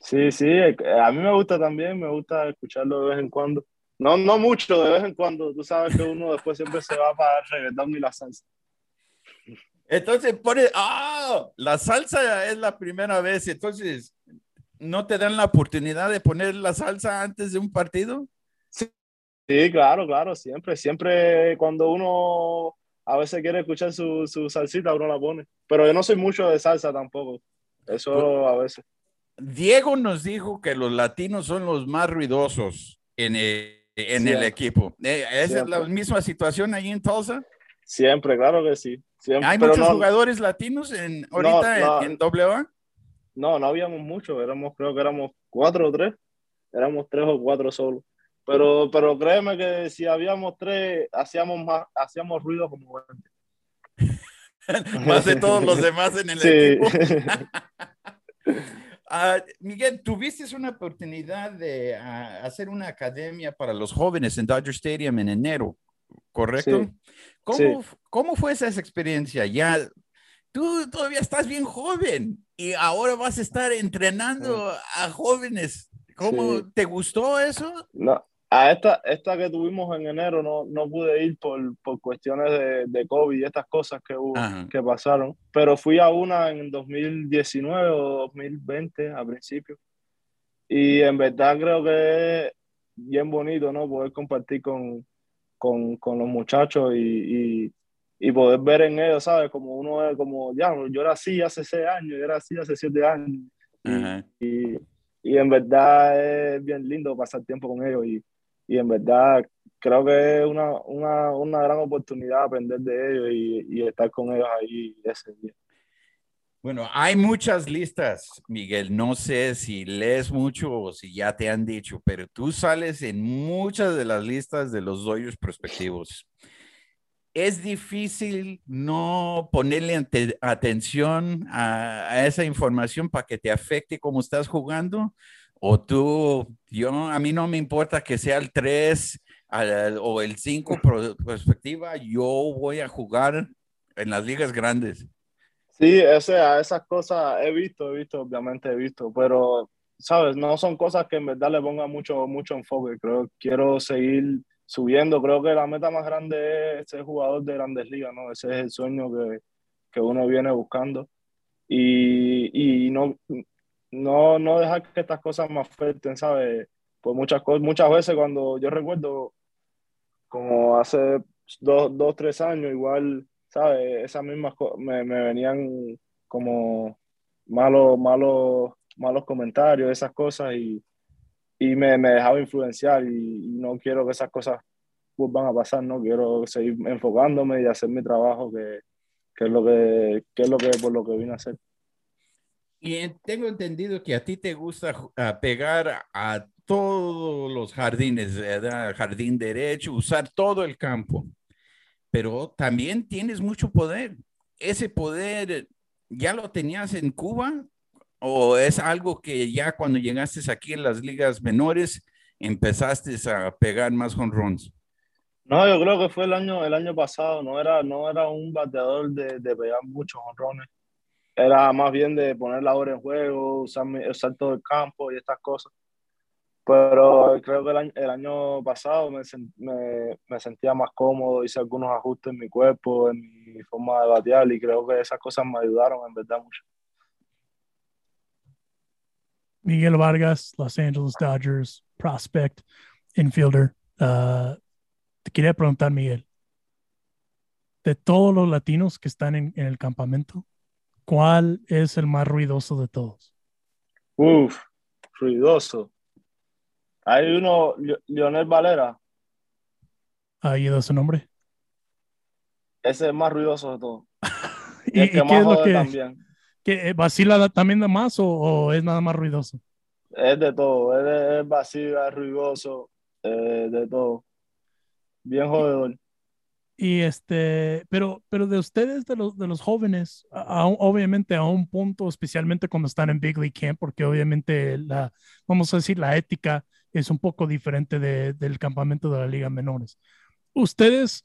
Sí, sí, a mí me gusta también, me gusta escucharlo de vez en cuando. No, no mucho, de vez en cuando. Tú sabes que uno después siempre se va para el reggaetón y la salsa. Entonces pone, ah, la salsa es la primera vez. Entonces, ¿no te dan la oportunidad de poner la salsa antes de un partido? Sí, claro, claro, siempre, siempre cuando uno a veces quiere escuchar su, su salsita, uno la pone. Pero yo no soy mucho de salsa tampoco, eso pues, a veces. Diego nos dijo que los latinos son los más ruidosos en el, en el equipo. Eh, ¿Es la misma situación ahí en Tulsa? Siempre, claro que sí. ¿Hay muchos jugadores latinos en, ahorita en, en AA? No, no habíamos muchos, éramos, creo que éramos cuatro o tres, éramos tres o cuatro solo. Pero, pero créeme que si habíamos tres, hacíamos más, hacíamos ruido como 20. más de todos los demás en el equipo. Uh, Miguel, tuviste una oportunidad de uh, hacer una academia para los jóvenes en Dodger Stadium en enero. ¿correcto? Sí. ¿Cómo, ¿Cómo fue esa experiencia? Ya, tú todavía estás bien joven y ahora vas a estar entrenando a jóvenes. ¿Cómo Sí. te gustó eso? No, a esta, esta que tuvimos en enero no, no pude ir por, por cuestiones de, de COVID y estas cosas que hubo, Ajá. que pasaron, pero fui a una en 2019 o 2020 a principio. Y en verdad creo que es bien bonito, ¿no? Poder compartir con, con, con los muchachos y, y, y poder ver en ellos, ¿sabes? Como uno es como, ya, yo era así hace seis años, yo era así hace siete años. Ajá. y, y en verdad es bien lindo pasar tiempo con ellos y, y en verdad creo que es una, una, una gran oportunidad aprender de ellos y, y estar con ellos ahí ese día. Bueno, hay muchas listas, Miguel. No sé si lees mucho o si ya te han dicho, pero tú sales en muchas de las listas de los doyos prospectivos. Es difícil no ponerle ante- atención a, a esa información para que te afecte cómo estás jugando. O tú, yo, a mí no me importa que sea el 3 al- o el 5 perspectiva, yo voy a jugar en las ligas grandes. Sí, o sea, esas cosas he visto, he visto, obviamente he visto, pero, ¿sabes? No son cosas que en verdad le ponga mucho, mucho enfoque. Creo quiero seguir subiendo. Creo que la meta más grande es ser jugador de grandes ligas, ¿no? Ese es el sueño que, que uno viene buscando. Y, y no, no, no dejar que estas cosas me afecten, ¿sabes? Pues muchas cosas, muchas veces cuando yo recuerdo, como hace dos, dos tres años, igual, ¿sabes? Esas mismas cosas me, me venían como malos, malos, malos comentarios, esas cosas, y, y me, me dejaba influenciar y, no quiero que esas cosas vuelvan a pasar, no quiero seguir enfocándome y hacer mi trabajo, que, que es lo que, que es lo que por lo que vine a hacer. Y en- tengo entendido que a ti te gusta ju- a pegar a todos los jardines, ¿verdad? Jardín derecho, usar todo el campo. Pero también tienes mucho poder. ¿Ese poder ya lo tenías en Cuba? ¿O es algo que ya cuando llegaste aquí en las ligas menores empezaste a pegar más jonrones? No, yo creo que fue el año, el año pasado, no era, no era un bateador de, de pegar muchos honrones, era más bien de poner la hora en juego, usar, el campo y estas cosas. Pero creo que el año, el año pasado me, me, me sentía más cómodo, hice algunos ajustes en mi cuerpo, en mi forma de batear y creo que esas cosas me ayudaron en verdad mucho. Miguel Vargas, Los Angeles Dodgers, prospect, infielder. Uh, te quería preguntar, Miguel, de todos los latinos que están en, en el campamento, ¿cuál es el más ruidoso de todos? Uf, ruidoso. Hay uno, Lionel Valera, ¿Ha ido su nombre? ese es el más ruidoso de todos. ¿Y, Y el y que qué más es lo que, también. que eh, vacila da- también de más o, o es nada más ruidoso? Es de todo, es, es vacío, es ruidoso, eh, de todo. Bien jodedor. Y este, pero, pero de ustedes, de los, de los jóvenes, a- a obviamente a un punto, especialmente cuando están en Big League Camp, porque obviamente la, vamos a decir, la ética es un poco diferente de- del campamento de la Liga Menores. Ustedes,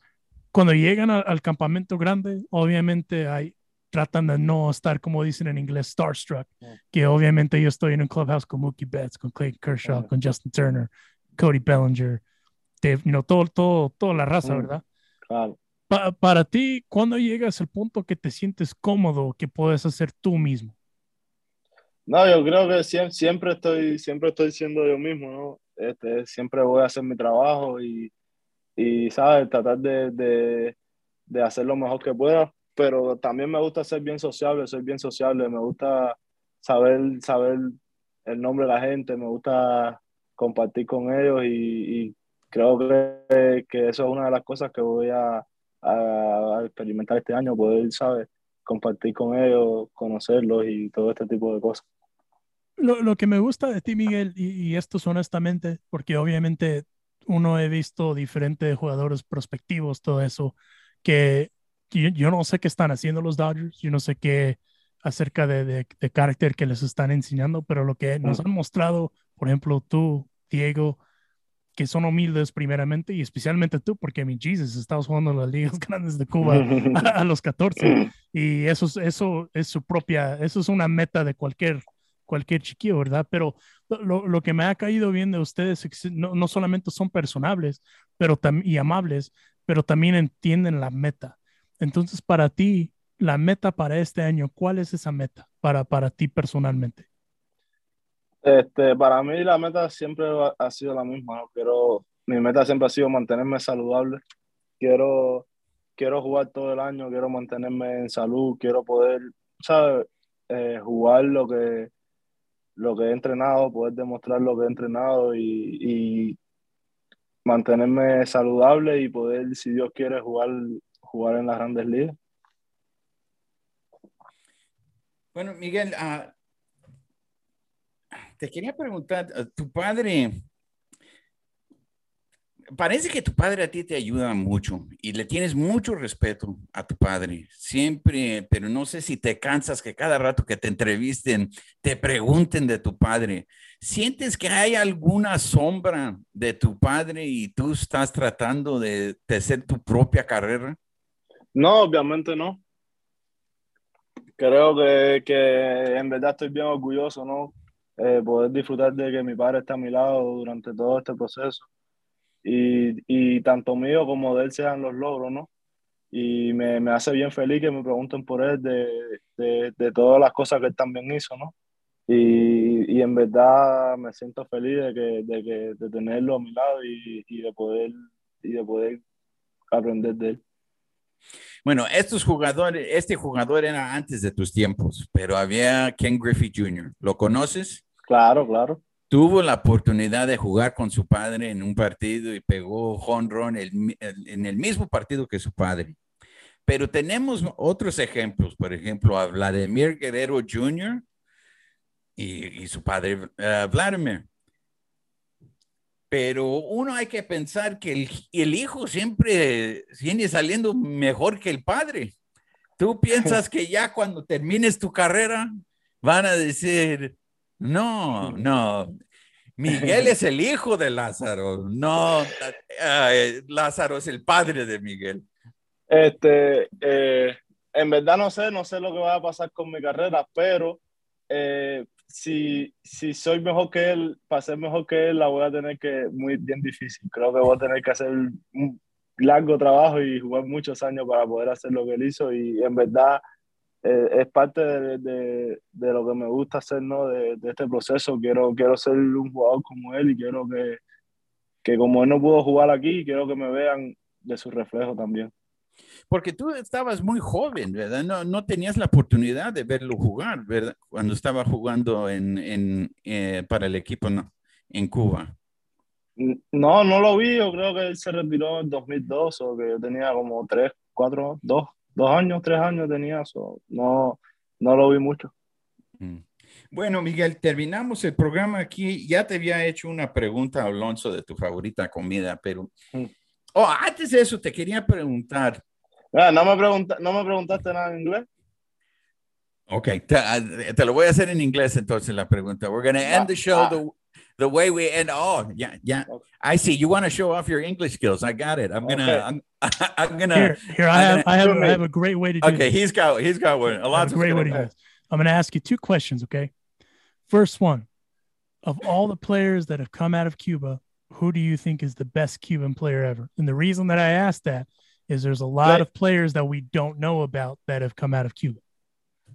cuando llegan a- al campamento grande, obviamente hay, tratan de no estar, como dicen en inglés, starstruck, que obviamente yo estoy en un clubhouse con Mookie Betts, con Clayton Kershaw, Mm. con Justin Turner, Cody Bellinger, Dave, you know, todo, todo, toda la raza, Mm. ¿verdad? Claro. Pa- para ti, ¿cuándo llegas al punto que te sientes cómodo, que puedes hacer tú mismo? No, yo creo que siempre, siempre estoy, siempre estoy siendo yo mismo, ¿no? Este, siempre voy a hacer mi trabajo y, y ¿sabes? Tratar de, de, de hacer lo mejor que pueda, pero también me gusta ser bien sociable, soy bien sociable, me gusta saber, saber el nombre de la gente, me gusta compartir con ellos y, y creo que, que eso es una de las cosas que voy a, a- experimentar este año, poder, ¿sabes? Compartir con ellos, conocerlos y todo este tipo de cosas. Lo, lo que me gusta de ti, Miguel, y, y esto es honestamente, porque obviamente uno he visto diferentes jugadores prospectivos, todo eso, que, que yo, yo no sé qué están haciendo los Dodgers, yo no sé qué acerca de, de, de carácter que les están enseñando, pero lo que nos han mostrado, por ejemplo, tú, Diego, que son humildes primeramente y especialmente tú, porque mi Jesus, estabas jugando en las ligas grandes de Cuba a, a los 14 y eso, es- eso es su propia, eso es una meta de cualquier, cualquier chiquillo, ¿verdad? Pero lo, lo que me ha caído bien de ustedes es que no, no solamente son personables pero y amables, pero también entienden la meta. Entonces, para ti, la meta para este año, ¿cuál es esa meta para, para ti personalmente? Este, para mí la meta siempre ha, sido la misma. Quiero, mi meta siempre ha sido mantenerme saludable. Quiero, quiero jugar todo el año, quiero mantenerme en salud, quiero poder, ¿sabes? Eh, jugar lo que, lo que he entrenado, poder demostrar lo que he entrenado y, y mantenerme saludable y poder, si Dios quiere, jugar, jugar en las grandes ligas. Bueno, Miguel, ah, te quería preguntar, ah, tu padre, parece que tu padre a ti te ayuda mucho y le tienes mucho respeto a tu padre, siempre, pero no sé si te cansas que cada rato que te entrevisten te pregunten de tu padre. ¿Sientes que hay alguna sombra de tu padre y tú estás tratando de, de hacer tu propia carrera? No, obviamente no. Creo que, que en verdad estoy bien orgulloso, ¿no? Eh, poder disfrutar de que mi padre está a mi lado durante todo este proceso. Y, y tanto mío como de él sean los logros, ¿no? Y me, me hace bien feliz que me pregunten por él de, de, de todas las cosas que él también hizo, ¿no? Y, y en verdad me siento feliz de, que, de, que, de tenerlo a mi lado y, y, de poder, y de poder aprender de él. Bueno, estos jugadores, este jugador era antes de tus tiempos, pero había Ken Griffey Jr. ¿Lo conoces? Claro, claro. Tuvo la oportunidad de jugar con su padre en un partido y pegó el- en el mismo partido que su padre. Pero tenemos otros ejemplos, por ejemplo, a Vladimir Guerrero Jr. y, y su padre eh, Vladimir. Pero uno hay que pensar que el, el hijo siempre viene saliendo mejor que el padre. Tú piensas que ya cuando termines tu carrera van a decir, no, no, Miguel es el hijo de Lázaro, no, eh, Lázaro es el padre de Miguel. Este, eh, en verdad no sé, no sé lo que va a pasar con mi carrera, pero eh, si, si soy mejor que él, para ser mejor que él, la voy a tener que, muy bien difícil. Creo que voy a tener que hacer un largo trabajo y jugar muchos años para poder hacer lo que él hizo y en verdad eh, es parte de, de, de, lo que me gusta hacer, ¿no? De, de, este proceso. Quiero, quiero ser un jugador como él y quiero que, que como él no pudo jugar aquí, quiero que me vean de su reflejo también. Porque tú estabas muy joven, ¿verdad? No, no tenías la oportunidad de verlo jugar, ¿verdad? Cuando estaba jugando en, en, eh, para el equipo no, en Cuba. No, no lo vi. Yo creo que él se retiró en 2002 o que yo tenía como tres, cuatro, dos, dos años, tres años tenía. So, no, no lo vi mucho. Mm. Bueno, Miguel, terminamos el programa aquí. Ya te había hecho una pregunta, Alonso, de tu favorita comida, pero... Mm. Oh, antes de eso, te quería preguntar. Ah, no, me pregunta, ¿No me preguntaste nada en inglés? Ok, te, te, lo voy a hacer en inglés entonces la pregunta. We're going to end the show the, the way we end. Oh, yeah, yeah. I see. You want to show off your English skills. I got it. I'm gonna. Okay. I'm, I'm gonna. Here, here. I have. I have. I have a great way to do. Okay, this. he's got. He's got one. A lot of great way to do this. I'm gonna ask you two questions. Okay. First one, of all the players that have come out of Cuba, who do you think is the best Cuban player ever? And the reason that I asked that is there's a lot Play. of players that we don't know about that have come out of Cuba.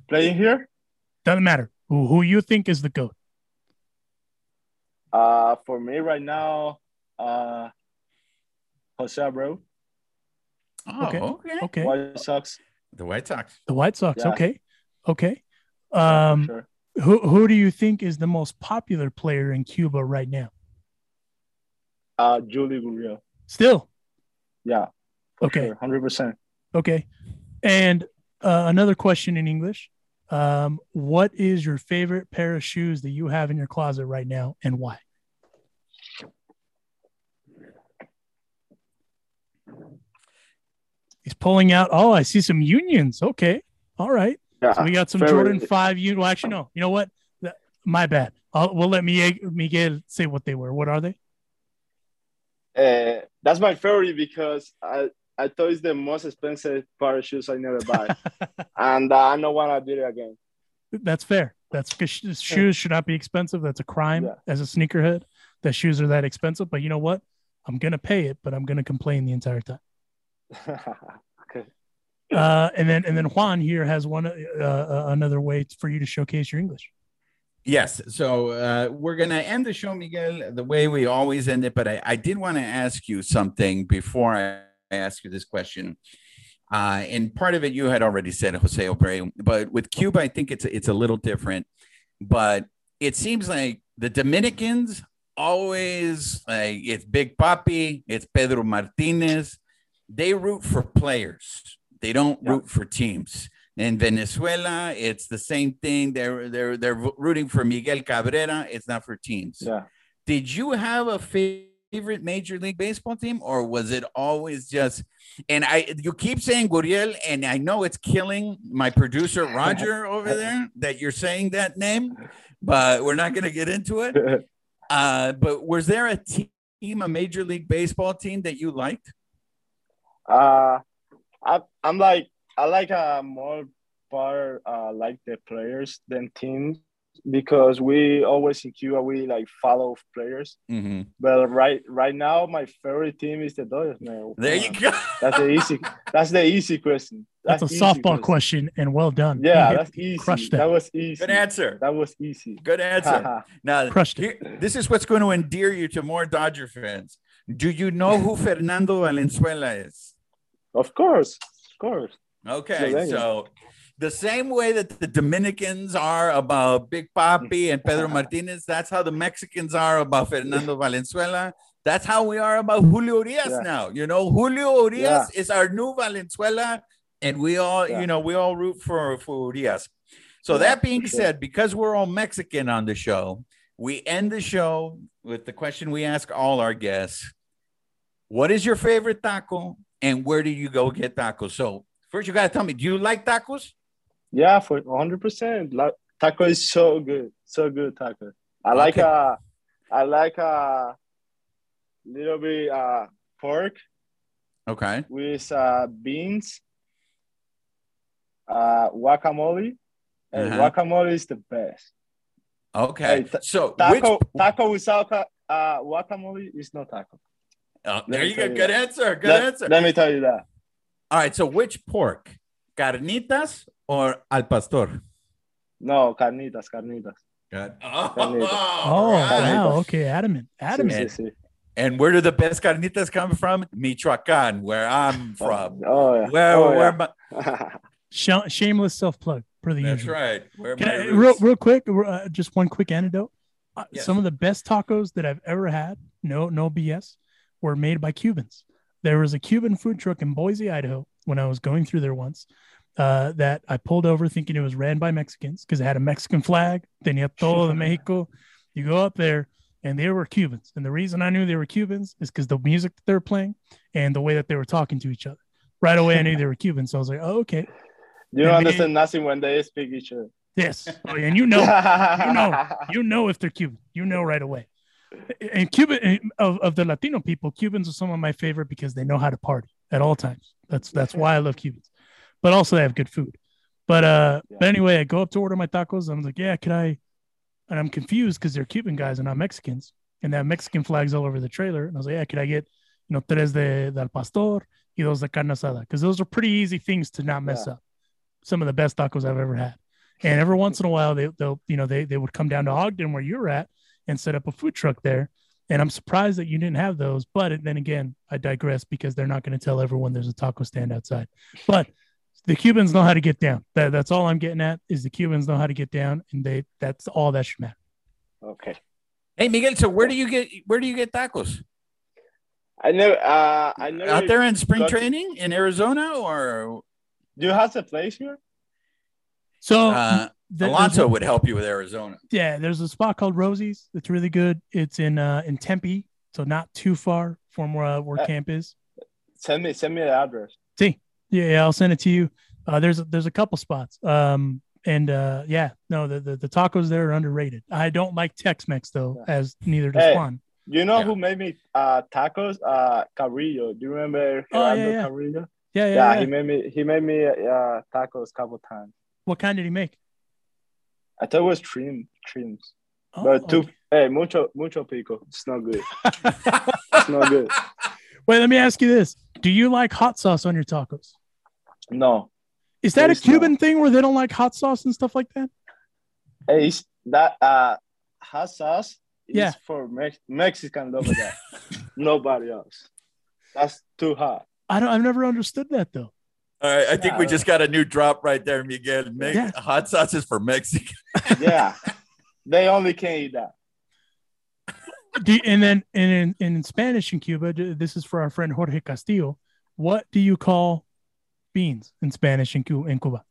Playing here? Doesn't matter. Who, who you think is the GOAT? Uh, for me right now, uh, Jose Abreu. Oh, okay. Okay. okay. White Sox. The White Sox. The White Sox. Yeah. Okay. Okay. Um, sure. who who do you think is the most popular player in Cuba right now? Uh, Julie Gurriel. Still. Yeah. Okay. Hundred percent. Okay. And uh, another question in English. Um, what is your favorite pair of shoes that you have in your closet right now and why? He's pulling out. Oh, I see some unions. Okay. All right. Yeah, so we got some Jordan 5 union. Well, actually, no. You know what? That- My bad. I'll, we'll let Miguel, Miguel say what they were. What are they? Uh, that's my favorite because I I thought it's the most expensive pair of shoes I never buy, and uh, I don't want to do it again. That's fair. That's because shoes should not be expensive. That's a crime Yeah. as a sneakerhead. That shoes are that expensive. But you know what? I'm gonna pay it, but I'm gonna complain the entire time. okay. Uh, and then and then Juan here has one uh, uh, another way for you to showcase your English. Yes. So uh, we're going to end the show, Miguel, the way we always end it. But I, I did want to ask you something before I ask you this question. Uh, and part of it you had already said, Jose Obre, but with Cuba, I think it's it's a little different. But it seems like the Dominicans always like it's Big Papi, it's Pedro Martinez. They root for players. They don't Yeah. root for teams. In Venezuela, it's the same thing. They're they're they're rooting for Miguel Cabrera. It's not for teams. Yeah. Did you have a favorite Major League Baseball team, or was it always just? And I, you keep saying Guriel, and I know it's killing my producer Roger over there that you're saying that name, but we're not going to get into it. Uh, but was there a team, a Major League Baseball team that you liked? Uh, I, I'm like I like uh, more part uh, like the players than teams because we always in Cuba we like follow players. Mm-hmm. But right right now my favorite team is the Dodgers. Man. There you go. That's the easy. That's the easy question. That's, a softball question, and well done. Yeah, You hit- that's easy. crushed that. that. was easy. Good answer. That was easy. Good answer. Now, Crushed it. here- this is what's going to endear you to more Dodger fans. Do you know who Fernando Valenzuela is? Of course, of course. Okay, Slovenia. so the same way that the Dominicans are about Big Papi and Pedro Martinez, that's how the Mexicans are about Fernando Valenzuela. That's how we are about Julio Urias Yeah. now. You know, Julio Urias Yeah. is our new Valenzuela, and we all, Yeah. you know, we all root for for Urias. So that being said, because we're all Mexican on the show, we end the show with the question we ask all our guests: What is your favorite taco, and where do you go get tacos? So first, you got to tell me, do you like tacos? Yeah, for 100. percent taco is so good, so good taco. I like Okay. uh, I like a little bit uh pork Okay. with uh beans, uh guacamole. And Uh-huh. guacamole is the best. Okay. Hey, ta- so Taco which, taco without uh guacamole is no taco. Oh, there you go. you Good that. answer. Good let, answer. let me tell you that. All right. So which pork? Carnitas or al pastor? No, carnitas, carnitas. Good. Oh, Carnitas. Oh, all right. wow. Okay, adamant. Adamant. sí, sí. And where do the best carnitas come from? Michoacan, where I'm from. Oh yeah. Where, oh, where yeah. my, Sh- shameless self plug for the that's usual. right. Where Can I- real, real quick, uh, just one quick anecdote. Uh, Yes. Some of the best tacos that I've ever had, no, no BS, were made by Cubans. There was a Cuban food truck in Boise, Idaho, when I was going through there once, uh, that I pulled over thinking it was ran by Mexicans because it had a Mexican flag. Tenía todo de Mexico. You go up there, and they were Cubans. And the reason I knew they were Cubans is because the music that they were playing and the way that they were talking to each other. Right away, I knew they were Cubans. So I was like, oh, okay. You don't And understand nothing when they speak each other. Yes. Oh, and you know, you know, you know if they're Cuban. You know right away. And Cuban of, of the Latino people, Cubans are some of my favorite because they know how to party at all times. That's that's why I love Cubans. But also they have good food. But uh Yeah. but anyway, I go up to order my tacos. I'm like, yeah, could I? And I'm confused because they're Cuban guys and not Mexicans. And they have Mexican flags all over the trailer. And I was like, yeah, could I get, you know, tres de del pastor y dos de carne asada? Because those are pretty easy things to not mess Yeah. up. Some of the best tacos I've ever had. And every once in a while, they, they'll, you know, they, they would come down to Ogden where you're at and set up a food truck there. And I'm surprised that you didn't have those. But then again, I digress because they're not going to tell everyone there's a taco stand outside. But the Cubans know how to get down. That, that's all I'm getting at is the Cubans know how to get down, and they that's all that should matter. Okay. Hey Miguel, so where do you get where do you get tacos? I know. Uh, I know. Out there in spring got- training in Arizona or Do you have a place here? So uh, the- Alonso would help you with Arizona. yeah, there's a spot called Rosie's. It's really good. It's in uh in Tempe, so not too far from where uh, where Uh, camp is. Send me. Send me the address. See, yeah, yeah, I'll send it to you. Uh, there's there's a couple spots. Um, and uh, yeah, no, the, the the tacos there are underrated. I don't like Tex-Mex though, Yeah. as neither does Hey. Juan. You know Yeah. who made me uh, tacos? Uh, Carrillo. Do you remember Oh, yeah, Gerardo yeah. Carrillo? Yeah, yeah. Yeah, yeah. he made me. He made me uh, tacos a couple times. What kind did he make? I thought it was trim, trims, Oh, but too. okay. Hey, mucho, mucho pico. It's not good. It's not good. Wait, let me ask you this: Do you like hot sauce on your tacos? No, Is that a. Cuban thing where they don't like hot sauce and stuff like that? hey, it's that uh, hot sauce is Yeah. for Mex- Mexican over there. Nobody else. That's too hot. I don't. I've never understood that though. All right, I think Yeah, we just got a new drop right there, Miguel. Make Yeah. hot sauces for Mexico. Yeah, they only can eat that. Do you- and then and in, in Spanish in Cuba, this is for our friend Jorge Castillo. What do you call beans in Spanish in Cuba? In Cuba?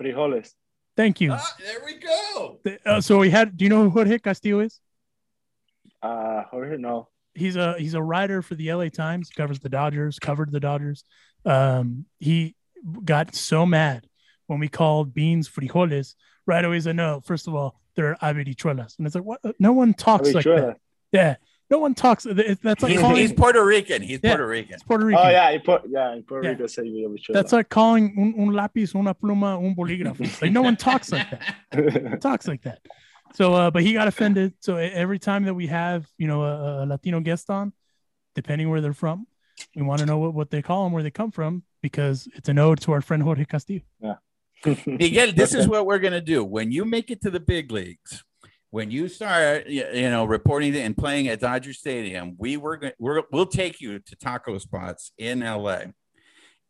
Frijoles. Thank you. Ah, there we go. Uh, so we had. Do you know who Jorge Castillo is? Uh, Jorge, no. He's a he's a writer for the LA Times. Covers the Dodgers. Covered the Dodgers. Um, he got so mad when we called beans frijoles. Right away, he said, "No, first of all, they're habichuelas," and it's like, what? No one talks like that. Yeah, no one talks. That's like He's, calling. he's Puerto Rican. He's Yeah. Puerto Rican. it's Puerto Rican. Oh yeah, in Puerto, yeah, in Puerto Yeah. Rico say habichuela. That's like calling un, un lápiz, una pluma, un bolígrafo. It's Like no one talks like that. talks like that. So, uh, but he got offended. So every time that we have, you know, a, a Latino guest on, depending where they're from, we want to know what, what they call them, where they come from, because it's an ode to our friend Jorge Castillo. Yeah. Miguel, this is what we're gonna do. When you make it to the big leagues, when you start, you know, reporting and playing at Dodger Stadium, we were going, we're, we'll take you to taco spots in LA.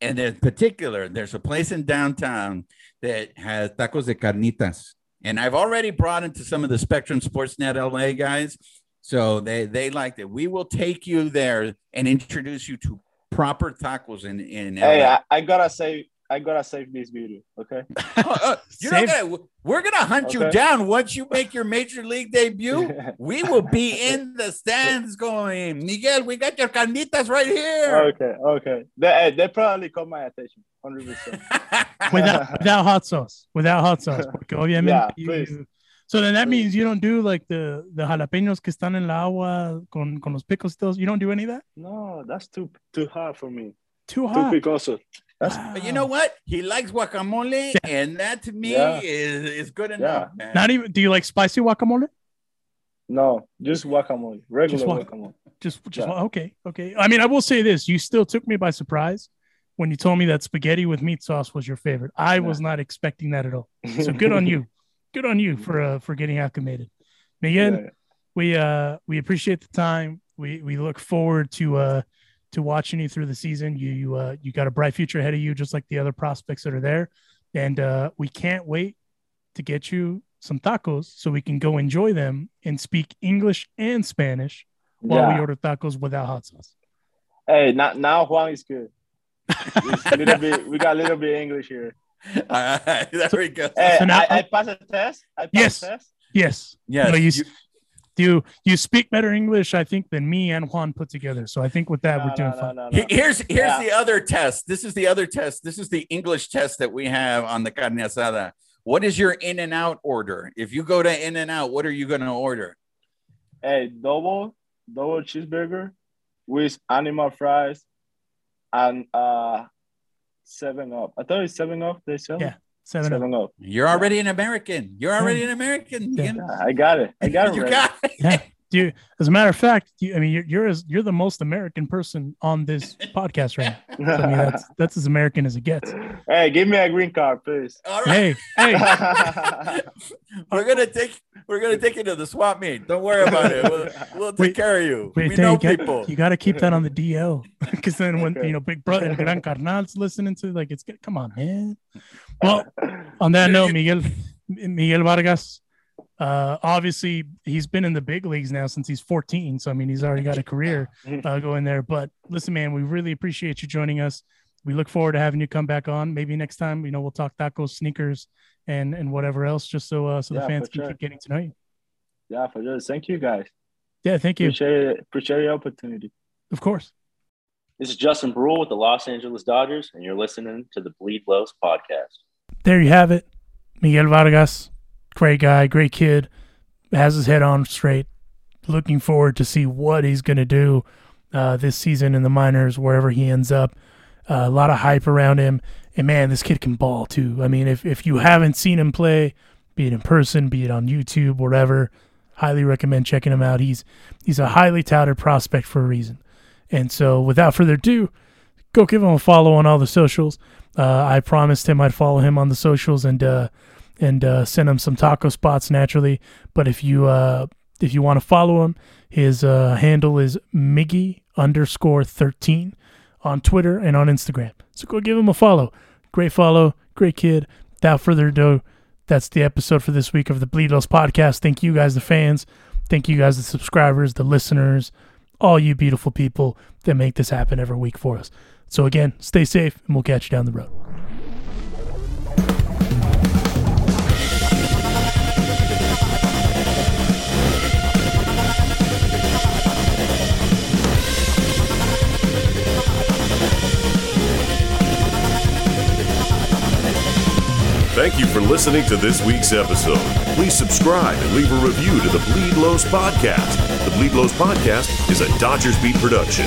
And in particular, there's a place in downtown that has tacos de carnitas. And I've already brought into some of the Spectrum Sportsnet LA guys. So they they liked it. We will take you there and introduce you to proper tacos in, in LA. hey, I, I gotta save. I gotta save this video. Okay. Uh, you're not gonna, we're gonna hunt you down once you make your major league debut. We will be in the stands going, Miguel. We got your carnitas right here. okay. Okay. They they probably caught my attention. Hundred percent. Without without hot sauce, without hot sauce. Porque obviamente Yeah, please. you- so then that means you don't do like the the jalapenos que están en la agua con con los picos. Still, you don't do any of that. No, that's too too hard for me. Too Too hot. picoso. That's But you know what? He likes guacamole, and that to me Yeah. is, is good enough, man. Not even. Do you like spicy guacamole? no, just guacamole. Regular Just guac- guacamole. Just, just Yeah. okay, okay. I mean, I will say this: you still took me by surprise when you told me that spaghetti with meat sauce was your favorite. I was not expecting that at all. So good on you, good on you for uh, for getting acclimated. Miguel, Yeah. we uh we appreciate the time. We we look forward to uh to watching you through the season. You you uh you got a bright future ahead of you, just like the other prospects that are there, and uh we can't wait to get you some tacos so we can go enjoy them and speak English and Spanish while we order tacos without hot sauce. Hey, now now Juan is good. A little bit. We got a little bit English here. All right, there we go. Hey, So now- I, I passed a test. I passed Yes. a test. Yes. Yes, No, you, you- you you speak better English, I think, than me and Juan put together. So I think with that No, we're doing no, no, fine. no, no. He- Here's here's Yeah. the other test. This is the other test. This is the English test that we have on the carne asada. What is your in and out order? If you go to in and out, what are you going to order? Hey, double double cheeseburger with animal fries and uh seven up. I thought it's seven up. They sell Yeah, Seven. up. seven up. You're already an American. You're already an American. Yeah. Yeah, I got it. I got it. you right. got it. Yeah. Do you, as a matter of fact, you, I mean, you're you're, as, you're the most American person on this podcast right now. So, I mean, that's that's as American as it gets. hey, give me a green card, please. All right. Hey, hey, We're gonna take we're gonna take you to the swap meet. Don't worry about it. We'll, we'll take Wait, care of you. wait, we know you, got, people. you got to keep that on the DL because then when Okay. you know Big Brother and Gran Carnal's listening to like it's good. come on, man. Well, on that You- note, Miguel Miguel Vargas, uh, obviously he's been in the big leagues now since he's 14. So I mean, he's already got a career uh, going there. But listen, man, we really appreciate you joining us. We look forward to having you come back on. Maybe next time, you know, we'll talk tacos, sneakers, and and whatever else, just so uh, so the fans can sure. keep getting to know you. yeah, for sure. Thank you guys. Yeah, thank you. Appreciate it. Appreciate the opportunity. Of course. This is Justin Brule with the Los Angeles Dodgers, and you're listening to the Bleed Los podcast. there you have it. Miguel Vargas, great guy, great kid, has his head on straight. looking forward to see what he's going to do uh, this season in the minors, wherever he ends up. Uh, a lot of hype around him. And man, this kid can ball too. I mean, if, if you haven't seen him play, be it in person, be it on YouTube, whatever, highly recommend checking him out. He's he's a highly touted prospect for a reason. And so, without further ado, go give him a follow on all the socials. Uh, I promised him I'd follow him on the socials and uh, and uh, send him some taco spots naturally. But if you uh, if you want to follow him, his uh, handle is Miggy underscore thirteen on Twitter and on Instagram. So go give him a follow. Great follow, great kid. Without further ado, that's the episode for this week of the Bleed podcast. Thank you guys, the fans. Thank you guys, the subscribers, the listeners, all you beautiful people that make this happen every week for us. So again, stay safe and we'll catch you down the road. Thank you for listening to this week's episode. Please subscribe and leave a review to the Bleed Los Podcast. The Bleed Los Podcast is a Dodgers Beat production.